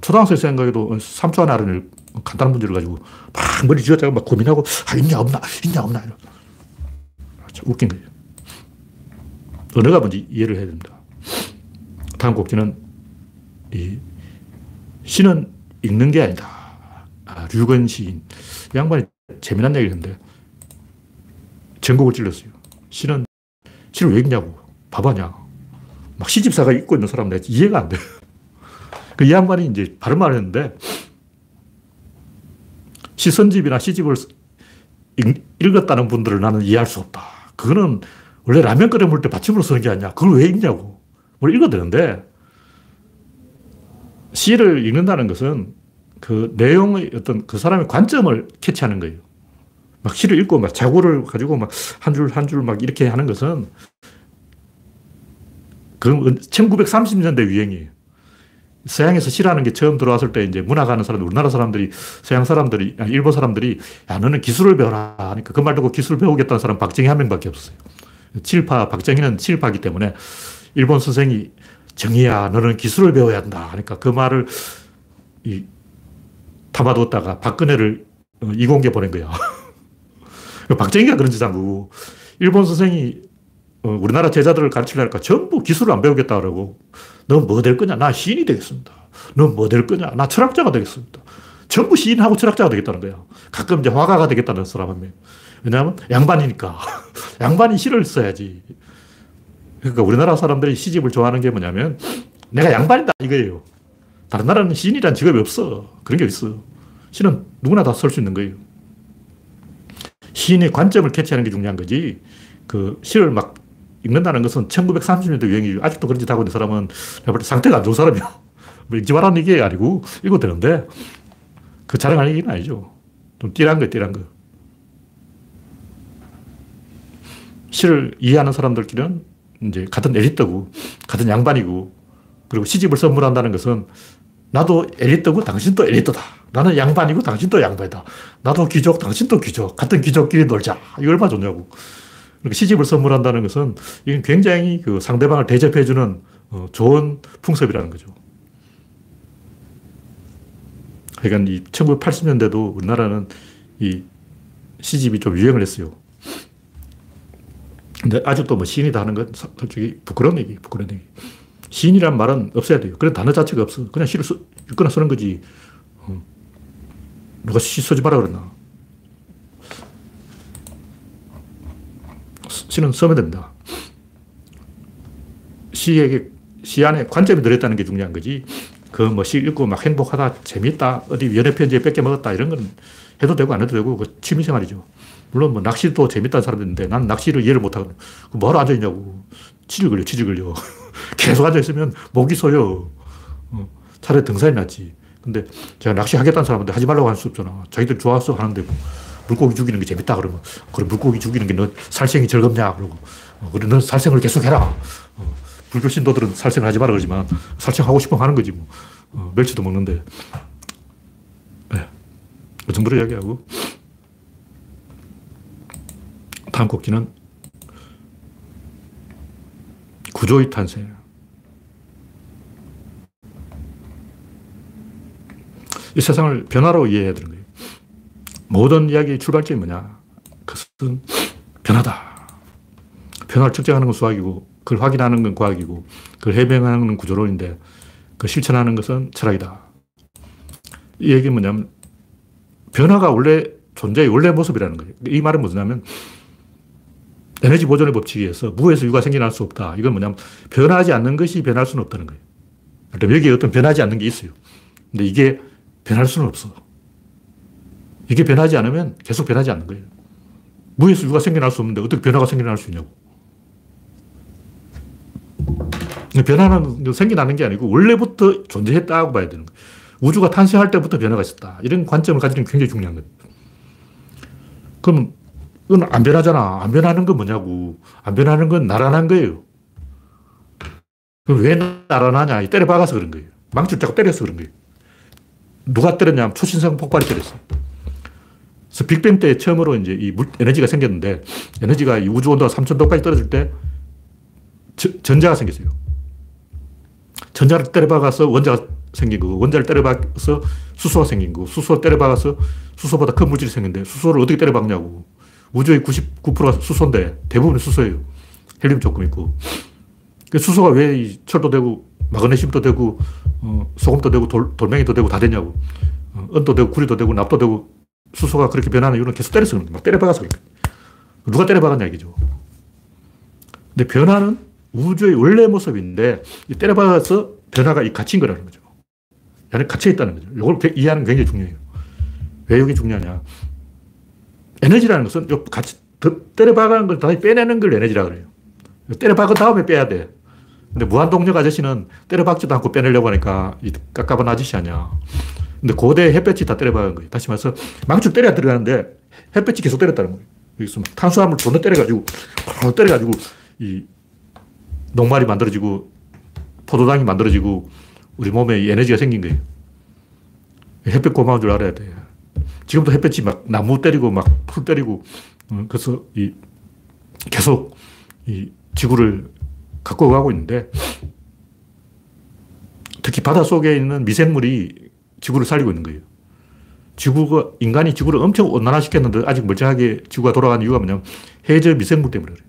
[SPEAKER 1] 초등학생 생각에도 3초 안에 알아낼 간단한 문제를 가지고 막 머리 쥐어짜고 막 고민하고 아, 있냐 없나 있냐 없나 참 웃긴 거예요. 언어가 뭔지 이해를 해야 됩니다. 다음 곡지는 이 시는 읽는 게 아니다. 아, 류건 시인. 이 양반이 재미난 얘기를 했는데 전곡을 찔렀어요. 시는 시를 왜 읽냐고. 바보냐. 막 시집사가 읽고 있는 사람 내가 이해가 안 돼. [LAUGHS] 그 이 양반이 이제 바른 말을 했는데 시선집이나 시집을 읽었다는 분들을 나는 이해할 수 없다. 그거는 원래 라면 끓여 먹을 때 받침으로 쓰는 게 아니야. 그걸 왜 읽냐고. 뭘 읽어야 되는데 시를 읽는다는 것은 그 내용의 어떤 그 사람의 관점을 캐치하는 거예요. 막 시를 읽고 막 자구를 가지고 막 한 줄 한 줄 막 이렇게 하는 것은 그건 1930년대 유행이에요. 서양에서 시라는 게 처음 들어왔을 때 이제 문학 하는 사람들, 우리나라 사람들이, 서양 사람들이, 일본 사람들이, 야, 너는 기술을 배워라. 하니까 그 말 듣고 기술 배우겠다는 사람 박정희 한 명밖에 없어요. 칠파, 박정희는 칠파기 때문에 일본 선생이 정희야, 너는 기술을 배워야 한다. 하니까 그 말을 이, 담아뒀다가 박근혜를 어, 이공계 보낸 거야. [LAUGHS] 박정희가 그런 짓한 거고, 일본 선생이 어, 우리나라 제자들을 가르치려니까 전부 기술을 안 배우겠다 그러고, 너뭐될 거냐? 나 시인이 되겠습니다. 너뭐될 거냐? 나 철학자가 되겠습니다. 전부 시인하고 철학자가 되겠다는 거야. 가끔 이제 화가가 되겠다는 사람 한 명. 왜냐하면 양반이니까. [LAUGHS] 양반이 시를 써야지. 그러니까 우리나라 사람들이 시집을 좋아하는 게 뭐냐면 내가 양반이다 이거예요. 다른 나라는 시인이란 직업이 없어. 그런 게 있어. 시는 누구나 다 쓸 수 있는 거예요. 시인의 관점을 캐치하는 게 중요한 거지. 그 시를 막 읽는다는 것은 1930년대 유행이죠. 아직도 그런 짓 하고 있는 사람은 상태가 안 좋은 사람이야. [LAUGHS] 뭐 읽지 말라는 얘기 아니고 읽어도 되는데 그 자랑하는 얘기는 아니죠. 좀 띠란 거예요, 띠란 거. 시를 이해하는 사람들끼리는 이제 같은 엘리트고, 같은 양반이고, 그리고 시집을 선물한다는 것은 나도 엘리트고 당신도 엘리트다. 나는 양반이고 당신도 양반이다. 나도 귀족, 당신도 귀족. 같은 귀족끼리 놀자. 이거 얼마나 좋냐고. 그러니까 시집을 선물한다는 것은 이건 굉장히 그 상대방을 대접해주는 어, 좋은 풍습이라는 거죠. 그러니까 이 1980년대도 우리나라는 이 시집이 좀 유행을 했어요. 근데 아직도 뭐 시인이다 하는 건 솔직히 부끄러운 얘기, 부끄러운 얘기. 시인이란 말은 없어야 돼요. 그런 단어 자체가 없어. 그냥 시를 쓰, 읽거나 쓰는 거지. 어. 누가 시 쓰지 마라 그랬나. 시는 됩니다. 시에게, 시 안에 관점이 들어있다는 게 중요한 거지. 그 뭐 시 읽고 막 행복하다, 재밌다, 어디 연애 편지에 뺏겨 먹었다, 이런 건 해도 되고 안 해도 되고, 그 취미생활이죠. 물론 뭐 낚시도 재밌다는 사람도 있는데 난 낚시를 이해를 못하거든. 뭐하러 앉아있냐고. 치질 걸려, 치질 걸려. [LAUGHS] 계속 앉아있으면 목이 서요. 어, 차라리 등산이 낫지. 근데 제가 낚시 하겠다는 사람한테 하지 말라고 할 수 없잖아. 자기들 좋아서 하는데 뭐 물고기 죽이는 게 재밌다 그러면 그래 물고기 죽이는 게 너 살생이 즐겁냐 그러고 어, 그래 너 살생을 계속 해라. 어, 불교 신도들은 살생을 하지 마라 그러지만 살생하고 싶으면 하는 거지 뭐. 어, 멸치도 먹는데. 네. 그 정도로 이야기하고. 다음 곡기는 구조의 탄생. 이 세상을 변화로 이해해야 되는 거예요. 모든 이야기의 출발점이 뭐냐? 그것은 변화다. 변화를 측정하는 건 수학이고, 그걸 확인하는 건 과학이고, 그걸 해명하는 건 구조론인데, 그 실천하는 것은 철학이다. 이 얘기는 뭐냐면, 변화가 원래 존재의 원래 모습이라는 거예요. 이 말은 뭐냐면, 에너지 보존의 법칙에 의해서 무에서 유가 생겨날 수 없다. 이건 뭐냐면 변하지 않는 것이 변할 수는 없다는 거예요. 그럼 여기에 어떤 변하지 않는 게 있어요. 근데 이게 변할 수는 없어. 이게 변하지 않으면 계속 변하지 않는 거예요. 무에서 유가 생겨날 수 없는데 어떻게 변화가 생겨날 수 있냐고. 변화는 생겨나는 게 아니고 원래부터 존재했다고 봐야 되는 거예요. 우주가 탄생할 때부터 변화가 있었다. 이런 관점을 가지는 게 굉장히 중요한 거예요. 그럼 이건 안 변하잖아. 안 변하는 건 뭐냐고. 안 변하는 건 나란한 거예요. 그럼 왜 나란하냐? 때려 박아서 그런 거예요. 망치를 자꾸 때려서 그런 거예요. 누가 때렸냐면 초신성 폭발이 때렸어. 그래서 빅뱅 때 처음으로 이제 이 물, 에너지가 생겼는데 에너지가 이 우주 온도가 3000도까지 떨어질 때 저, 전자가 생겼어요. 전자를 때려박아서 원자가 생긴 거고 원자를 때려박아서 수소가 생긴 거고 수소를 때려박아서 수소보다 큰 물질이 생겼는데 수소를 어떻게 때려박냐고. 우주의 99%가 수소인데 대부분이 수소예요. 헬륨 조금 있고. 그 수소가 왜 철도 되고 마그네슘도 되고 어, 소금도 되고 돌, 돌멩이도 되고 다 되냐고. 어, 은도 되고 구리도 되고 납도 되고 수소가 그렇게 변하는 이유는 계속 때려서 그런 막 때려박아서 그러니까. 누가 때려박았냐 얘기죠. 근데 변화는 우주의 원래 모습인데 때려박아서 변화가 이 갇힌 거라는 거죠. 안에 갇혀 있다는 거죠. 이걸 이해하는 게 굉장히 중요해요. 왜 이게 중요하냐. 에너지라는 것은 같이 때려박는 걸 다시 빼내는 걸 에너지라 그래요. 때려박은 다음에 빼야 돼. 근데 무한동력 아저씨는 때려박지도 않고 빼내려고 하니까 이 깝깝한 아저씨 아니야. 근데 고대 햇볕이 다 때려박은 거예요. 다시 말해서 망치 때려야 들어가는데 햇볕이 계속 때렸다는 거예요. 여기서 탄수화물 존나 때려가지고, 때려가지고 이 녹말이 만들어지고 포도당이 만들어지고 우리 몸에 에너지가 생긴 거예요. 햇볕 고마운 줄 알아야 돼. 지금도 햇볕이 막 나무 때리고 막 풀 때리고 어, 그래서 이 계속 이 지구를 갖고 가고 있는데 특히 바다 속에 있는 미생물이 지구를 살리고 있는 거예요. 지구가, 인간이 지구를 엄청 온난화시켰는데 아직 멀쩡하게 지구가 돌아가는 이유가 뭐냐면 해저 미생물 때문에 그래요.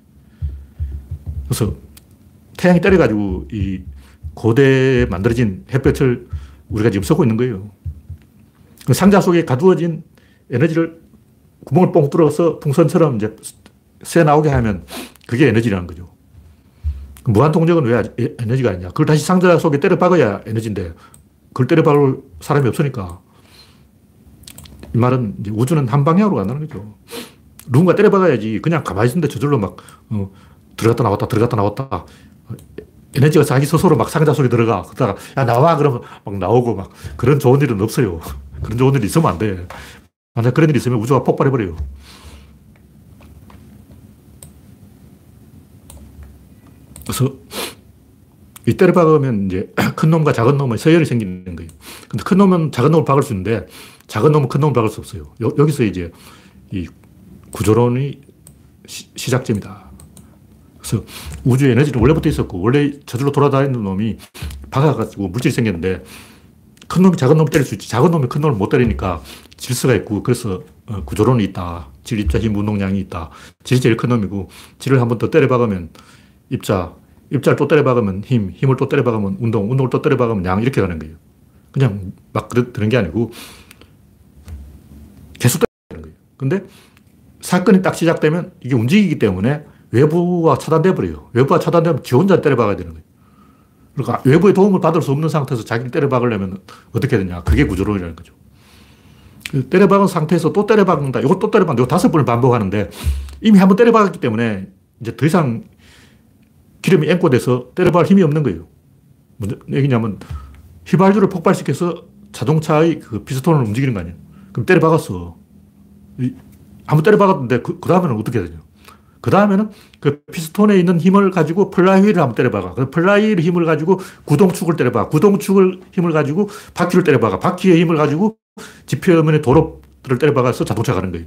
[SPEAKER 1] 그래서 태양이 때려가지고 이 고대에 만들어진 햇볕을 우리가 지금 쓰고 있는 거예요. 그 상자 속에 가두어진 에너지를 구멍을 뻥 뚫어서 풍선처럼 이제 새 나오게 하면 그게 에너지라는 거죠. 무한 동력은 왜 에너지가 아니냐? 그걸 다시 상자 속에 때려 박아야 에너지인데 그걸 때려 박을 사람이 없으니까 이 말은 우주는 한 방향으로 간다는 거죠. 누군가 때려 박아야지 그냥 가만히 있는데 저절로 막 어, 들어갔다 나왔다 들어갔다 나왔다 에너지가 자기 스스로 막 상자 속에 들어가. 그러다가 야 나와 그러면 막 나오고 막 그런 좋은 일은 없어요. [LAUGHS] 그런 좋은 일이 있으면 안 돼. 만약 그런 일이 있으면 우주가 폭발해버려요. 그래서 이 때려 박으면 이제 [CLEARS THROAT] 큰 놈과 작은 놈의 서열이 생기는 거예요. 근데 큰 놈은 작은 놈을 박을 수 있는데 작은 놈은 큰 놈을 박을 수 없어요. 여, 기서 이제 이 구조론이 시, 시작점이다. 그래서 우주의 에너지는 원래부터 있었고 원래 저절로 돌아다니는 놈이 박아가지고 물질이 생겼는데 큰 놈이 작은 놈을 때릴 수 있지. 작은 놈이 큰 놈을 못 때리니까 질서가 있고 그래서 어, 구조론이 있다. 질, 입자, 힘, 운동량이 있다. 질이 제일 큰 놈이고 질을 한 번 더 때려 박으면 입자, 입자를 또 때려 박으면 힘, 힘을 또 때려 박으면 운동, 운동을 또 때려 박으면 양 이렇게 가는 거예요. 그냥 막 드는 게 아니고 계속 때리는 거예요. 근데 사건이 딱 시작되면 이게 움직이기 때문에 외부와 차단돼 버려요. 외부와 차단되면 지 혼자 때려 박아야 되는 거예요. 그러니까 외부의 도움을 받을 수 없는 상태에서 자기를 때려 박으려면 어떻게 되냐. 그게 구조론이라는 거죠. 그 때려 박은 상태에서 또 때려 박는다. 이거 또 때려 박는다. 이거 다섯 번을 반복하는데 이미 한번 때려 박았기 때문에 이제 더 이상 기름이 앵꼬돼서 때려 박을 힘이 없는 거예요. 무슨 얘기냐면 휘발유를 폭발시켜서 자동차의 그 피스톤을 움직이는 거 아니에요. 그럼 때려 박았어. 한번 때려 박았는데 그, 그 다음에는 어떻게 되냐. 그 다음에는 그 피스톤에 있는 힘을 가지고 플라이휠을 한번 때려박아. 그 플라이휠 힘을 가지고 구동축을 때려박아. 구동축을 힘을 가지고 바퀴를 때려박아. 바퀴의 힘을 가지고 지표면의 도로들을 때려박아서 자동차가 가는 거예요.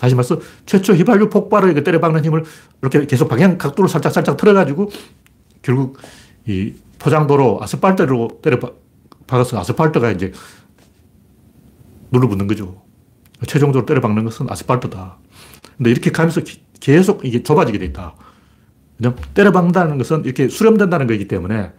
[SPEAKER 1] 다시 말해서 최초 휘발유 폭발을 때려박는 힘을 이렇게 계속 방향 각도를 살짝 살짝 틀어가지고 결국 이 포장도로 아스팔트로 때려박아서 아스팔트가 이제 눌러붙는 거죠. 최종적으로 때려박는 것은 아스팔트다. 근데 이렇게 가면서 계속 이게 좁아지게 돼 있다. 때려박는다는 것은 이렇게 수렴된다는 거기 때문에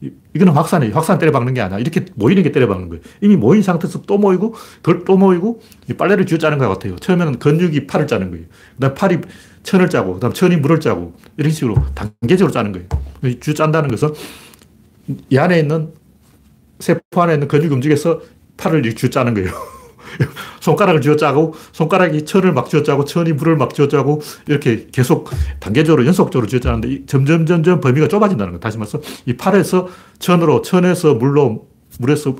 [SPEAKER 1] 이거는 확산이에요. 확산 때려박는 게 아니라 이렇게 모이는 게 때려박는 거예요. 이미 모인 상태에서 또 모이고 그걸 또 모이고 빨래를 쥐어 짜는 것 같아요. 처음에는 근육이 팔을 짜는 거예요. 그다음 팔이 천을 짜고 그다음 천이 물을 짜고 이런 식으로 단계적으로 짜는 거예요. 쥐어 짠다는 것은 이 안에 있는 세포 안에 있는 근육이 움직여서 팔을 쥐어 짜는 거예요. [LAUGHS] [LAUGHS] 손가락을 쥐어짜고 손가락이 천을 막 쥐어짜고 천이 물을 막 쥐어짜고 이렇게 계속 단계적으로 연속적으로 쥐어짜는데 점점 점점 범위가 좁아진다는 거. 다시 말해서 이 팔에서 천으로 천에서 물로 물에서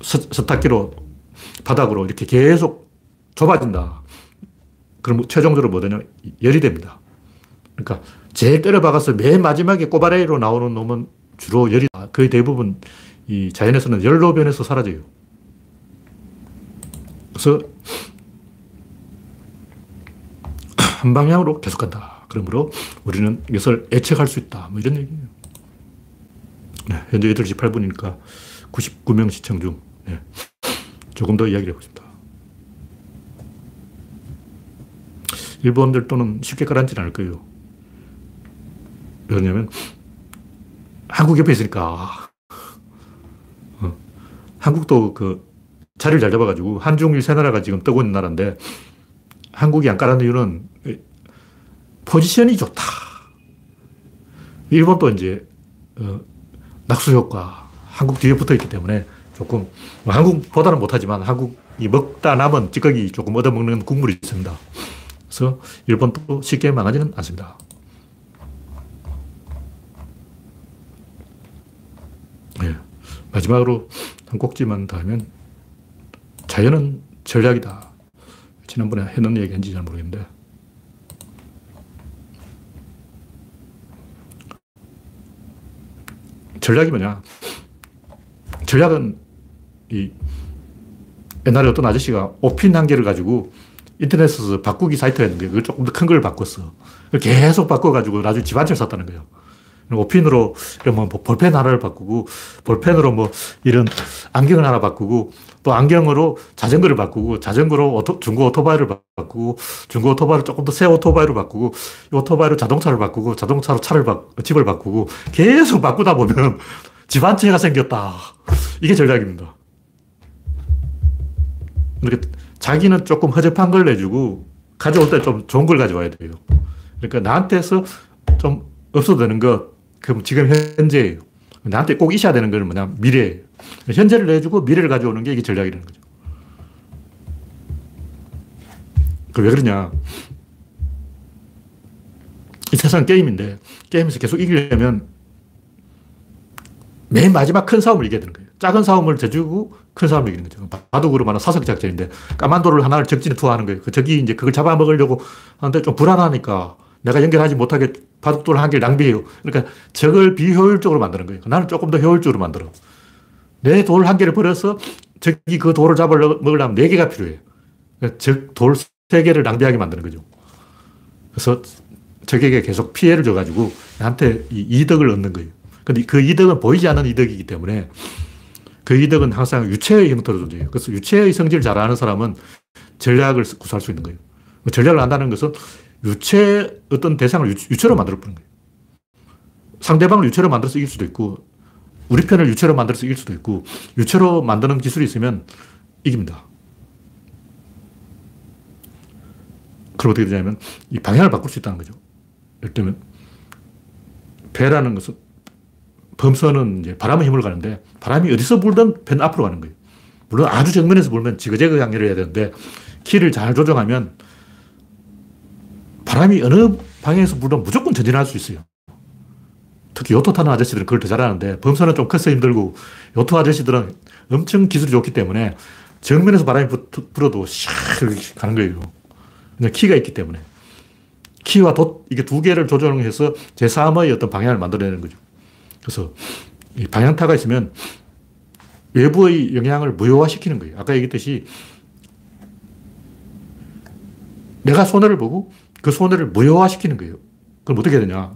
[SPEAKER 1] 서, 탁기로 바닥으로 이렇게 계속 좁아진다. 그럼 최종적으로 뭐 되냐? 열이 됩니다. 그러니까 제일 때려박아서 맨 마지막에 꼬바레이로 나오는 놈은 주로 열이 거의 대부분 이 자연에서는 열로 변해서 사라져요. 그래서 한 방향으로 계속 간다. 그러므로 우리는 이것을 예측할 수 있다. 뭐 이런 얘기예요. 네, 현재 8시 8분이니까 99명 시청 중 네, 조금 더 이야기를 해보겠습니다. 일본들 또는 쉽게 가라앉지는 않을 거예요. 왜냐면 한국 옆에 있으니까 어, 한국도 그 자리를 잘 잡아가지고 한중일 세 나라가 지금 뜨고 있는 나라인데 한국이 안 까는 이유는 포지션이 좋다. 일본도 이제 어, 낙수 효과, 한국 뒤에 붙어 있기 때문에 조금 뭐 한국보다는 못하지만 한국이 먹다 남은 찌꺼기 조금 얻어먹는 국물이 있습니다. 그래서 일본도 쉽게 망하지는 않습니다. 네. 마지막으로 한 꼭지만 더 하면 자연은 전략이다. 지난번에 해놓은 얘기 인지잘 모르겠는데. 전략이 뭐냐. 전략은 이 옛날에 어떤 아저씨가 오핀 한 개를 가지고 인터넷에서 바꾸기 사이트가 있는데 그걸 조금 더 큰 걸 바꿨어. 계속 바꿔가지고 나중에 집 한 채를 샀다는 거예요. 오핀으로 뭐 볼펜 하나를 바꾸고 볼펜으로 뭐 이런 안경을 하나 바꾸고 또 안경으로 자전거를 바꾸고 자전거로 오토, 중고 오토바이를 바꾸고 중고 오토바이를 조금 더 새 오토바이로 바꾸고 오토바이로 자동차를 바꾸고 자동차로 차를 바, 집을 바꾸고 계속 바꾸다 보면 [LAUGHS] 집 한 채가 생겼다. 이게 전략입니다. 이렇게 자기는 조금 허접한 걸 내주고 가져올 때 좀 좋은 걸 가져와야 돼요. 그러니까 나한테서 좀 없어도 되는 것, 그럼 지금 현재예요. 나한테 꼭 있어야 되는 건 뭐냐? 미래예요. 현재를 내주고 미래를 가져오는 게 이게 전략이라는 거죠. 왜 그러냐? 이 세상은 게임인데, 게임에서 계속 이기려면 맨 마지막 큰 싸움을 이겨야 되는 거예요. 작은 싸움을 져주고 큰 싸움을 이기는 거죠. 바둑으로 말하는 사석 작전인데, 까만 돌을 하나를 적진에 투하하는 거예요. 그 적이 이제 그걸 잡아먹으려고 하는데 좀 불안하니까 내가 연결하지 못하게 바둑돌 한 개를 낭비해요. 그러니까 적을 비효율적으로 만드는 거예요. 나는 조금 더 효율적으로 만들어. 내 돌 한 개를 버려서 적이 그 돌을 잡아먹으려면 네 개가 필요해요. 그러니까 적돌 세 개를 낭비하게 만드는 거죠. 그래서 적에게 계속 피해를 줘가지고 나한테 이 이득을 얻는 거예요. 근데 그 이득은 보이지 않는 이득이기 때문에 그 이득은 항상 유체의 형태로 존재해요. 그래서 유체의 성질을 잘 아는 사람은 전략을 구사할 수 있는 거예요. 전략을 안다는 것은 유체 어떤 대상을 유, 체 로 만들어 보는 거예요. 상대방을 유체로 만들어서 이길 수도 있고, 우리 편을 유체로 만들어서 이길 수도 있고, 유체로 만드는 기술이 있으면 이깁니다. 그럼 어떻게 되냐면, 이 방향을 바꿀 수 있다는 거죠. 예를 들면, 배라는 것은, 범선은 이제 바람의 힘을 가는데, 바람이 어디서 불든 배는 앞으로 가는 거예요. 물론 아주 정면에서 불면 지그재그 향해를 해야 되는데, 키를 잘 조정하면 바람이 어느 방향에서 불든 무조건 전진할 수 있어요. 특히 요트 타는 아저씨들은 그걸 더 잘하는데 범선은 좀 커서 힘들고 요트 아저씨들은 엄청 기술이 좋기 때문에 정면에서 바람이 불어도 샥 가는 거예요. 그냥 키가 있기 때문에. 키와 돛, 이게 두 개를 조정해서 제3의 어떤 방향을 만들어내는 거죠. 그래서 이 방향타가 있으면 외부의 영향을 무효화시키는 거예요. 아까 얘기했듯이 내가 손해를 보고 그 손해를 무효화시키는 거예요. 그럼 어떻게 되냐.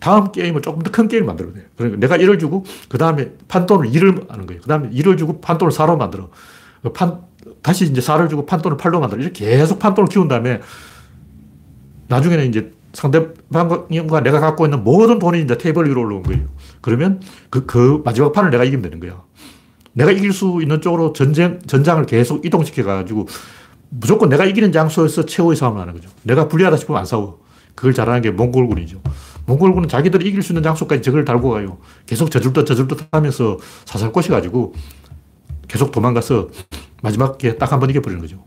[SPEAKER 1] 다음 게임을 조금 더 큰 게임을 만들어야 돼요. 그러니까 내가 1을 주고, 그 다음에 판돈을 2를 하는 거예요. 그 다음에 1을 주고 판돈을 4로 만들어. 그 판, 다시 이제 4를 주고 판돈을 8로 만들어. 이렇게 계속 판돈을 키운 다음에 나중에는 이제 상대방과 내가 갖고 있는 모든 돈이 이제 테이블 위로 올라온 거예요. 그러면 그, 그 마지막 판을 내가 이기면 되는 거야. 내가 이길 수 있는 쪽으로 전쟁, 전장을 계속 이동시켜가지고 무조건 내가 이기는 장소에서 최후의 싸움을 하는 거죠. 내가 불리하다 싶으면 안 싸워. 그걸 잘하는 게 몽골군이죠. 몽골군은 자기들이 이길 수 있는 장소까지 적을 달고 가요. 계속 저줄듯 저줄듯 하면서 사살 꼬셔가지고 계속 도망가서 마지막에 딱 한 번 이겨버리는 거죠.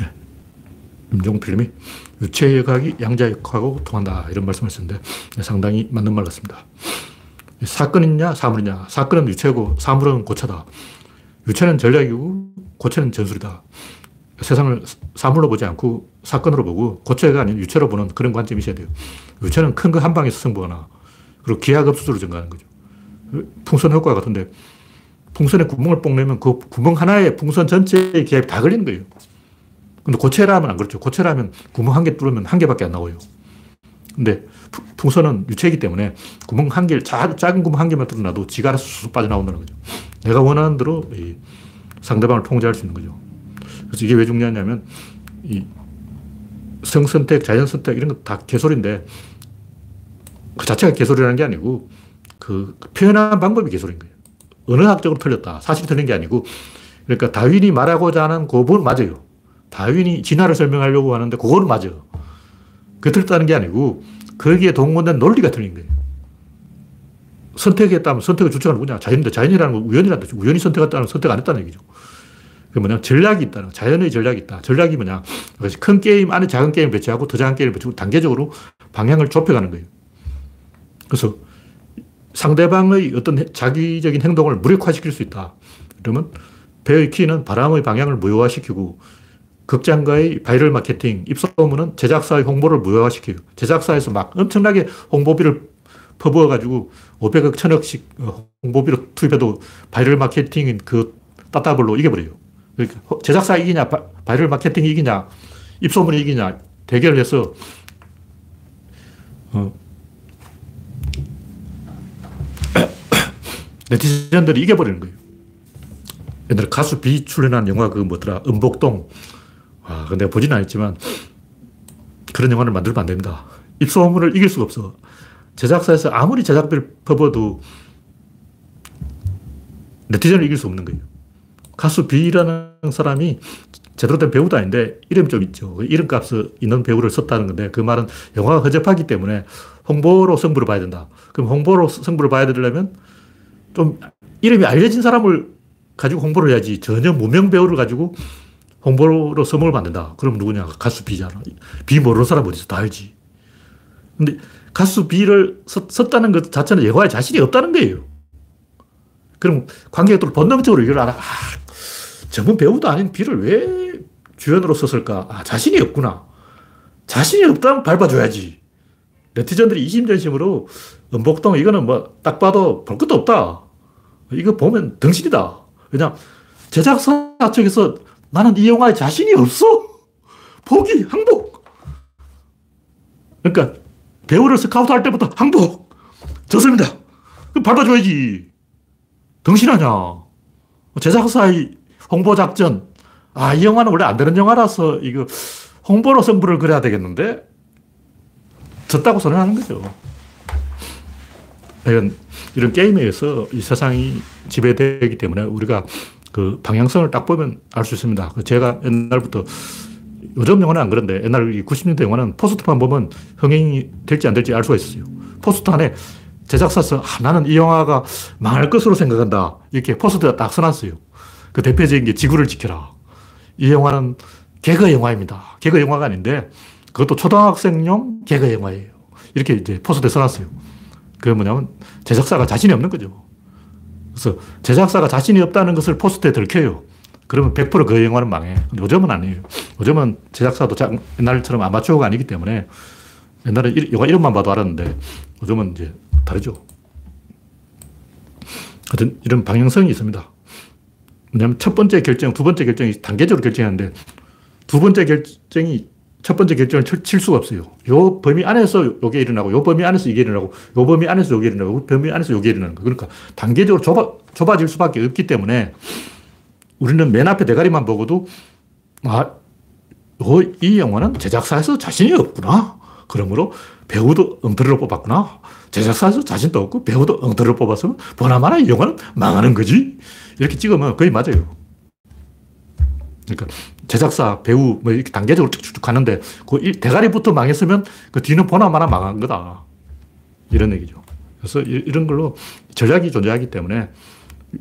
[SPEAKER 1] 네. 임종필님이 유체 역학이 양자 역학하고 통한다. 이런 말씀을 했는데 상당히 맞는 말 같습니다. 사건이냐 사물이냐. 사건은 유체고 사물은 고차다. 유체는 전략이고 고체는 전술이다. 세상을 사물로 보지 않고 사건으로 보고 고체가 아닌 유체로 보는 그런 관점이 있어야 돼요. 유체는 큰 거 한 방에서 승부하나. 그리고 기하급수로 증가하는 거죠. 풍선 효과 같은데 풍선에 구멍을 뽕 내면 그 구멍 하나에 풍선 전체의 기압이 다 걸리는 거예요. 근데 고체라면 안 그렇죠. 고체라면 구멍 한 개 뚫으면 한 개밖에 안 나와요. 근데 풍선은 유체이기 때문에 구멍 한 개, 작은 구멍 한 개만 뚫어놔도 지가 알아서 쑥 빠져나온다는 거죠. 내가 원하는 대로 상대방을 통제할 수 있는 거죠. 그래서 이게 왜 중요하냐면, 이 성선택, 자연선택 이런 거 다 개소리인데, 그 자체가 개소리라는 게 아니고, 그 표현하는 방법이 개소리인 거예요. 언어학적으로 틀렸다. 사실 틀린 게 아니고, 그러니까 다윈이 말하고자 하는 그 부분 맞아요. 다윈이 진화를 설명하려고 하는데 그거는 맞아요. 그 틀렸다는 게 아니고, 거기에 동원된 논리가 틀린 거예요. 선택했다면 선택의 주체가 누구냐? 자연인데 자연이라는 건 우연이라는 뜻이죠. 우연히 선택했다는 선택 안 했다는 얘기죠. 그 뭐냐? 전략이 있다는 자연의 전략이 있다. 전략이 뭐냐? 큰 게임 안에 작은 게임을 배치하고 더 작은 게임을 배치고 단계적으로 방향을 좁혀가는 거예요. 그래서 상대방의 어떤 자기적인 행동을 무력화시킬 수 있다. 그러면 배의 키는 바람의 방향을 무효화시키고 극장가의 바이럴 마케팅, 입소문은 제작사의 홍보를 무효화시켜요. 제작사에서 막 엄청나게 홍보비를 퍼부어가지고 500억, 1000억씩 홍보비로 투입해도 바이럴 마케팅인 그 따따블로 이겨버려요. 그러니까 제작사 이기냐, 바이럴 마케팅이 이기냐, 입소문이 이기냐 대결을 해서 어, [COUGHS] 네티즌들이 이겨버리는 거예요. 옛날에 가수 비 출연한 영화 그 뭐더라, 은복동. 아, 근데 보진 않았지만 그런 영화를 만들면 안 됩니다. 입소문을 이길 수가 없어. 제작사에서 아무리 제작비를 퍼부어도 네티즌을 이길 수 없는 거예요. 가수 B라는 사람이 제대로 된 배우도 아닌데 이름이 좀 있죠. 그 이름값을 있는 배우를 썼다는 건데 그 말은 영화가 허접하기 때문에 홍보로 승부를 봐야 된다. 그럼 홍보로 승부를 봐야 되려면 좀 이름이 알려진 사람을 가지고 홍보를 해야지 전혀 무명 배우를 가지고 홍보로 서먹을 만든다. 그럼 누구냐? 가수 B잖아. B 모르는 사람 어디서 다 알지. 근데 가수 B를 썼 다는 것 자체는 영화에 자신이 없다는 거예요. 그럼 관객들 본능적으로 이걸 알아. 아, 전문 배우도 아닌 B를 왜 주연으로 썼을까? 아, 자신이 없구나. 자신이 없다면 밟아줘야지. 네티즌들이 이심전심으로 은복동 이거는 뭐 딱 봐도 볼 것도 없다. 이거 보면 덩신이다. 왜냐 제작사 측에서 나는 이 영화에 자신이 없어. 포기, 항복. 그러니까 배우를 스카우트 할 때부터 항복. 졌습니다. 그럼 밟아줘야지. 덩신하냐. 제작사의 홍보작전. 아, 이 영화는 원래 안 되는 영화라서 이거 홍보로 승부를 그려야 되겠는데 졌다고 선언하는 거죠. 이런, 이런 게임에 의해서 이 세상이 지배되기 때문에 우리가 그 방향성을 딱 보면 알 수 있습니다. 그 제가 옛날부터 요즘 영화는 안 그런데 옛날 90년대 영화는 포스터만 보면 흥행이 될지 안 될지 알 수가 있어요. 포스터 안에 제작사에서 아, 나는 이 영화가 망할 것으로 생각한다. 이렇게 포스터가 딱 써놨어요. 그 대표적인 게 지구를 지켜라. 이 영화는 개그 영화입니다. 개그 영화가 아닌데 그것도 초등학생용 개그 영화예요. 이렇게 이제 포스터에 써놨어요. 그게 뭐냐면 제작사가 자신이 없는 거죠. 그래서 제작사가 자신이 없다는 것을 포스트에 들켜요. 그러면 100%그 영화는 망해. 요즘은 아니에요. 요즘은 제작사도 옛날처럼 아마추어가 아니기 때문에 옛날에 영화 이름만 봐도 알았는데 요즘은 이제 다르죠. 하여튼 이런 방향성이 있습니다. 왜냐하면 첫 번째 결정, 두 번째 결정이 단계적으로 결정하는데 두 번째 결정이 첫 번째 결정을 칠 수가 없어요. 요 범위 안에서 요게 일어나고, 요 범위 안에서 이게 일어나고, 요 범위 안에서 요게 일어나고, 요 범위 안에서 요게 일어나는 거. 그러니까 단계적으로 좁아, 좁아질 수밖에 없기 때문에 우리는 맨 앞에 대가리만 보고도, 아, 요, 이 영화는 제작사에서 자신이 없구나. 그러므로 배우도 엉터리로 뽑았구나. 제작사에서 자신도 없고 배우도 엉터리로 뽑았으면 보나마나 이 영화는 망하는 거지. 이렇게 찍으면 거의 맞아요. 그러니까 제작사, 배우 뭐 이렇게 단계적으로 쭉쭉 가는데 그 대가리부터 망했으면 그 뒤는 보나마나 망한 거다. 이런 얘기죠. 그래서 이런 걸로 전략이 존재하기 때문에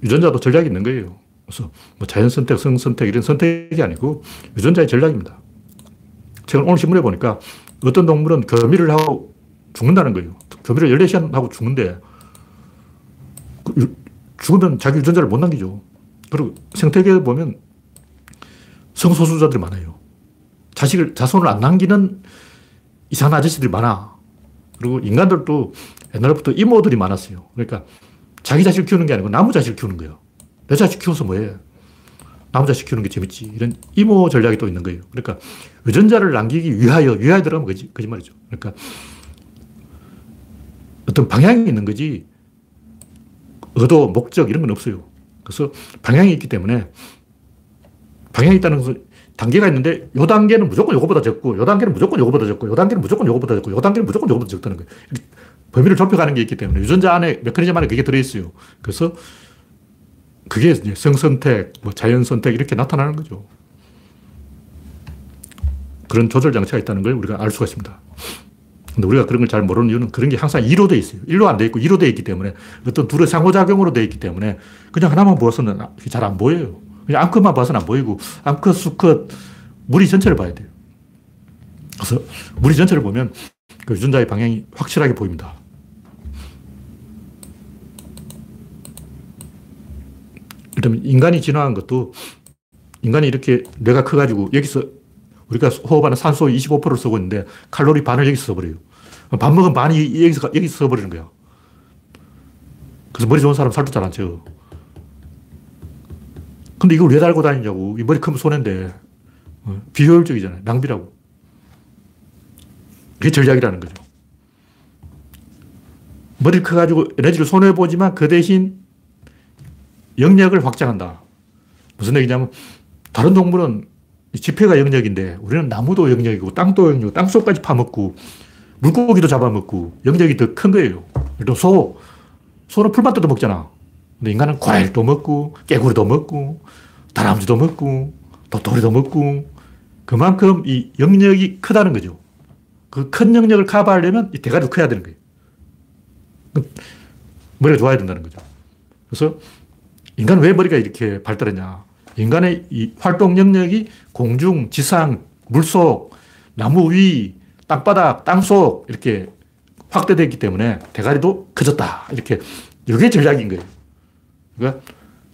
[SPEAKER 1] 유전자도 전략이 있는 거예요. 그래서 뭐 자연 선택, 성 선택 이런 선택이 아니고 유전자의 전략입니다. 제가 오늘 신문에 보니까 어떤 동물은 거미를 하고 죽는다는 거예요. 거미를 14시간 하고 죽는데 그 죽으면 자기 유전자를 못 남기죠. 그리고 생태계에 보면 성소수자들이 많아요. 자식을, 자손을 안 남기는 이상한 아저씨들이 많아. 그리고 인간들도 옛날부터 이모들이 많았어요. 그러니까 자기 자식을 키우는 게 아니고 나무 자식을 키우는 거예요. 내 자식 키워서 뭐해? 자식 키우는 게 재밌지. 이런 이모 전략이 또 있는 거예요. 그러니까 유전자를 남기기 위하여, 위하여 들어가면 거짓, 거짓말이죠. 그러니까 어떤 방향이 있는 거지 의도, 목적 이런 건 없어요. 그래서 방향이 있기 때문에 방향이 있다는 것은 단계가 있는데 요 단계는 무조건 요거보다 적고 요 단계는 무조건 요거보다 적고 요 단계는 무조건 요거보다 적고 요 단계는 무조건 요거보다 적다는 거예요. 범위를 좁혀가는 게 있기 때문에 유전자 안에 메커니즘 안에 그게 들어있어요. 그래서 그게 성선택, 뭐 자연선택 이렇게 나타나는 거죠. 그런 조절 장치가 있다는 걸 우리가 알 수가 있습니다. 근데 우리가 그런 걸 잘 모르는 이유는 그런 게 항상 2로 돼 있어요. 1로 안 돼 있고 2로 돼 있기 때문에 어떤 둘의 상호작용으로 돼 있기 때문에 그냥 하나만 보아서는 잘 안 보여요. 그냥 암컷만 봐서는 안 보이고 암컷, 수컷, 무리 전체를 봐야 돼요. 그래서 무리 전체를 보면 그 유전자의 방향이 확실하게 보입니다. 일단 인간이 진화한 것도 인간이 이렇게 뇌가 커가지고 여기서 우리가 호흡하는 산소 25%를 쓰고 있는데 칼로리 반을 여기서 써버려요. 밥 먹으면 반이 여기서, 여기서 써버리는 거야. 그래서 머리 좋은 사람 살도 잘 안 쪄. 근데 이걸 왜 달고 다니냐고. 이 머리 크면 손해인데. 어, 비효율적이잖아요. 낭비라고. 그게 전략이라는 거죠. 머리를 커가지고 에너지를 손해보지만 그 대신 영역을 확장한다. 무슨 얘기냐면 다른 동물은 지폐가 영역인데 우리는 나무도 영역이고 땅도 영역이고 땅속까지 파먹고 물고기도 잡아먹고 영역이 더 큰 거예요. 또 소. 소는 풀밭도 먹잖아. 근데 인간은 과일도 먹고 깨구리도 먹고 다람쥐도 먹고 도토리도 먹고 그만큼 이 영역이 크다는 거죠. 그 큰 영역을 커버하려면 이 대가리도 커야 되는 거예요. 머리가 좋아야 된다는 거죠. 그래서 인간은 왜 머리가 이렇게 발달했냐. 인간의 이 활동 영역이 공중, 지상, 물속, 나무 위, 땅바닥, 땅속 이렇게 확대되기 때문에 대가리도 커졌다. 이렇게 이게 전략인 거예요. 그러니까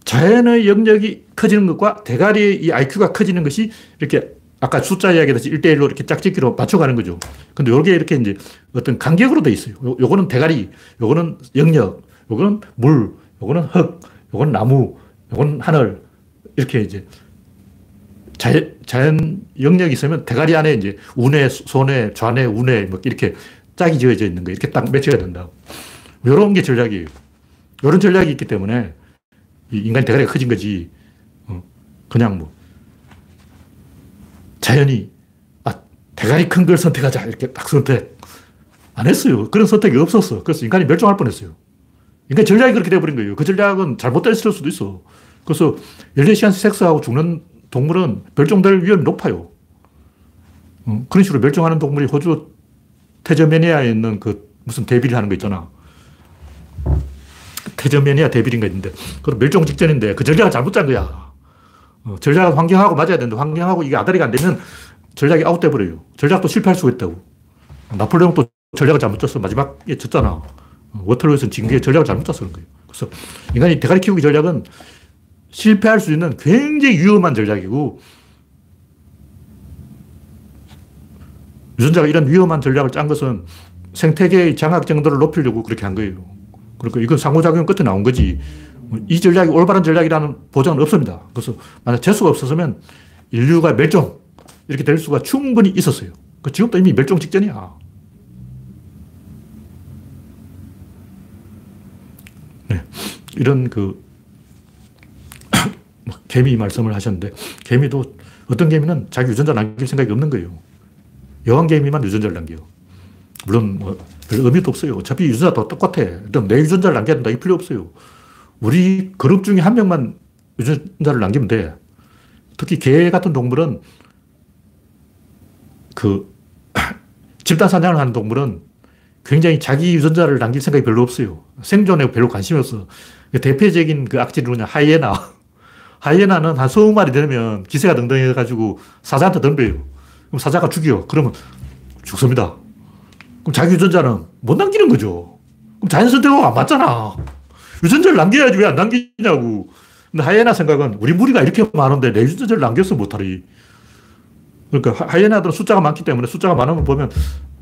[SPEAKER 1] 자연의 영역이 커지는 것과 대가리의 이 IQ가 커지는 것이 이렇게 아까 숫자 이야기했듯이 1대1로 이렇게 짝짓기로 맞춰가는 거죠. 근데 요게 이렇게 이제 어떤 간격으로 돼 있어요. 요, 요거는 대가리, 요거는 영역, 요거는 물, 요거는 흙, 요거는 나무, 요거는 하늘. 이렇게 이제 자연, 자연 영역이 있으면 대가리 안에 이제 운해, 손해, 좌뇌, 우뇌 뭐 이렇게 짝이 지어져 있는 거 이렇게 딱 매치가 된다. 요런 게 전략이에요. 요런 전략이 있기 때문에 인간의 대가리가 커진 거지. 어, 그냥 뭐 자연이 아, 대가리 큰 걸 선택하자 이렇게 딱 선택 안 했어요. 그런 선택이 없었어. 그래서 인간이 멸종할 뻔했어요. 인간 전략이 그렇게 돼버린 거예요. 그 전략은 잘못됐을 수도 있어. 그래서 14시간 섹스하고 죽는 동물은 멸종될 위험이 높아요. 어, 그런 식으로 멸종하는 동물이 호주 테저메니아에 있는 그 무슨 대비를 하는 거 있잖아. 테저메니아 대비인가 있는데, 그 멸종 직전인데 그 전략을 잘못 짠 거야. 어, 전략은 환경하고 맞아야 되는데 환경하고 이게 아다리가 안 되면 전략이 아웃돼 버려요. 전략도 실패할 수가 있다고. 나폴레옹도 전략을 잘못 짰어. 마지막에 졌잖아. 어, 워털로에서는 진게 전략을 잘못 그런 거예요. 그래서 인간이 대가리 키우기 전략은 실패할 수 있는 굉장히 위험한 전략이고 유전자가 이런 위험한 전략을 짠 것은 생태계의 장악 정도를 높이려고 그렇게 한 거예요. 그러니까 이건 상호작용 끝에 나온 거지. 이 전략이 올바른 전략이라는 보장은 없습니다. 그래서 만약 재수가 없었으면 인류가 멸종 이렇게 될 수가 충분히 있었어요. 그 지금도 이미 멸종 직전이야. 네. 이런 그 [COUGHS] 뭐 개미 말씀을 하셨는데 개미도 어떤 개미는 자기 유전자 남길 생각이 없는 거예요. 여왕 개미만 유전자를 남겨요. 물론 뭐 별 의미도 없어요. 어차피 유전자 다 똑같아. 내 유전자를 남겨야 된다. 이 필요 없어요. 우리 그룹 중에 한 명만 유전자를 남기면 돼. 특히 개 같은 동물은 그 [COUGHS] 집단 사냥을 하는 동물은 굉장히 자기 유전자를 남길 생각이 별로 없어요. 생존에 별로 관심이 없어. 대표적인 그 악질이 뭐냐, 하이에나. [LAUGHS] 하이에나는 한 20마리 되면 기세가 등등해가지고 사자한테 덤벼요. 그럼 사자가 죽여. 그러면 죽습니다. 그럼 자기 유전자는 못 남기는 거죠. 그럼 자연 선택하고 안 맞잖아. 유전자를 남겨야지 왜 안 남기냐고. 근데 하이에나 생각은 우리 무리가 이렇게 많은데 내 유전자를 남겼으면 못하리. 그러니까 하이에나들은 숫자가 많기 때문에 숫자가 많으면 보면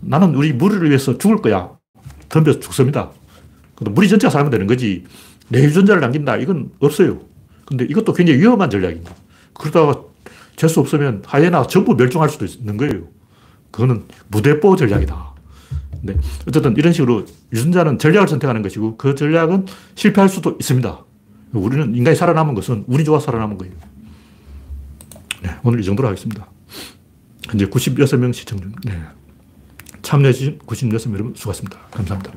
[SPEAKER 1] 나는 우리 무리를 위해서 죽을 거야. 덤벼 죽습니다. 근데 무리 전체가 살면 되는 거지. 내 유전자를 남긴다. 이건 없어요. 근데 이것도 굉장히 위험한 전략입니다. 그러다가 재수 없으면 하이에나 전부 멸종할 수도 있는 거예요. 그거는 무대뽀 전략이다. 네. 어쨌든 이런 식으로 유전자는 전략을 선택하는 것이고 그 전략은 실패할 수도 있습니다. 우리는 인간이 살아남은 것은 운이 좋아 살아남은 거예요. 네, 오늘 이 정도로 하겠습니다. 현재 96명 시청 중. 네. 참여해주신 96명 여러분 수고하셨습니다. 감사합니다.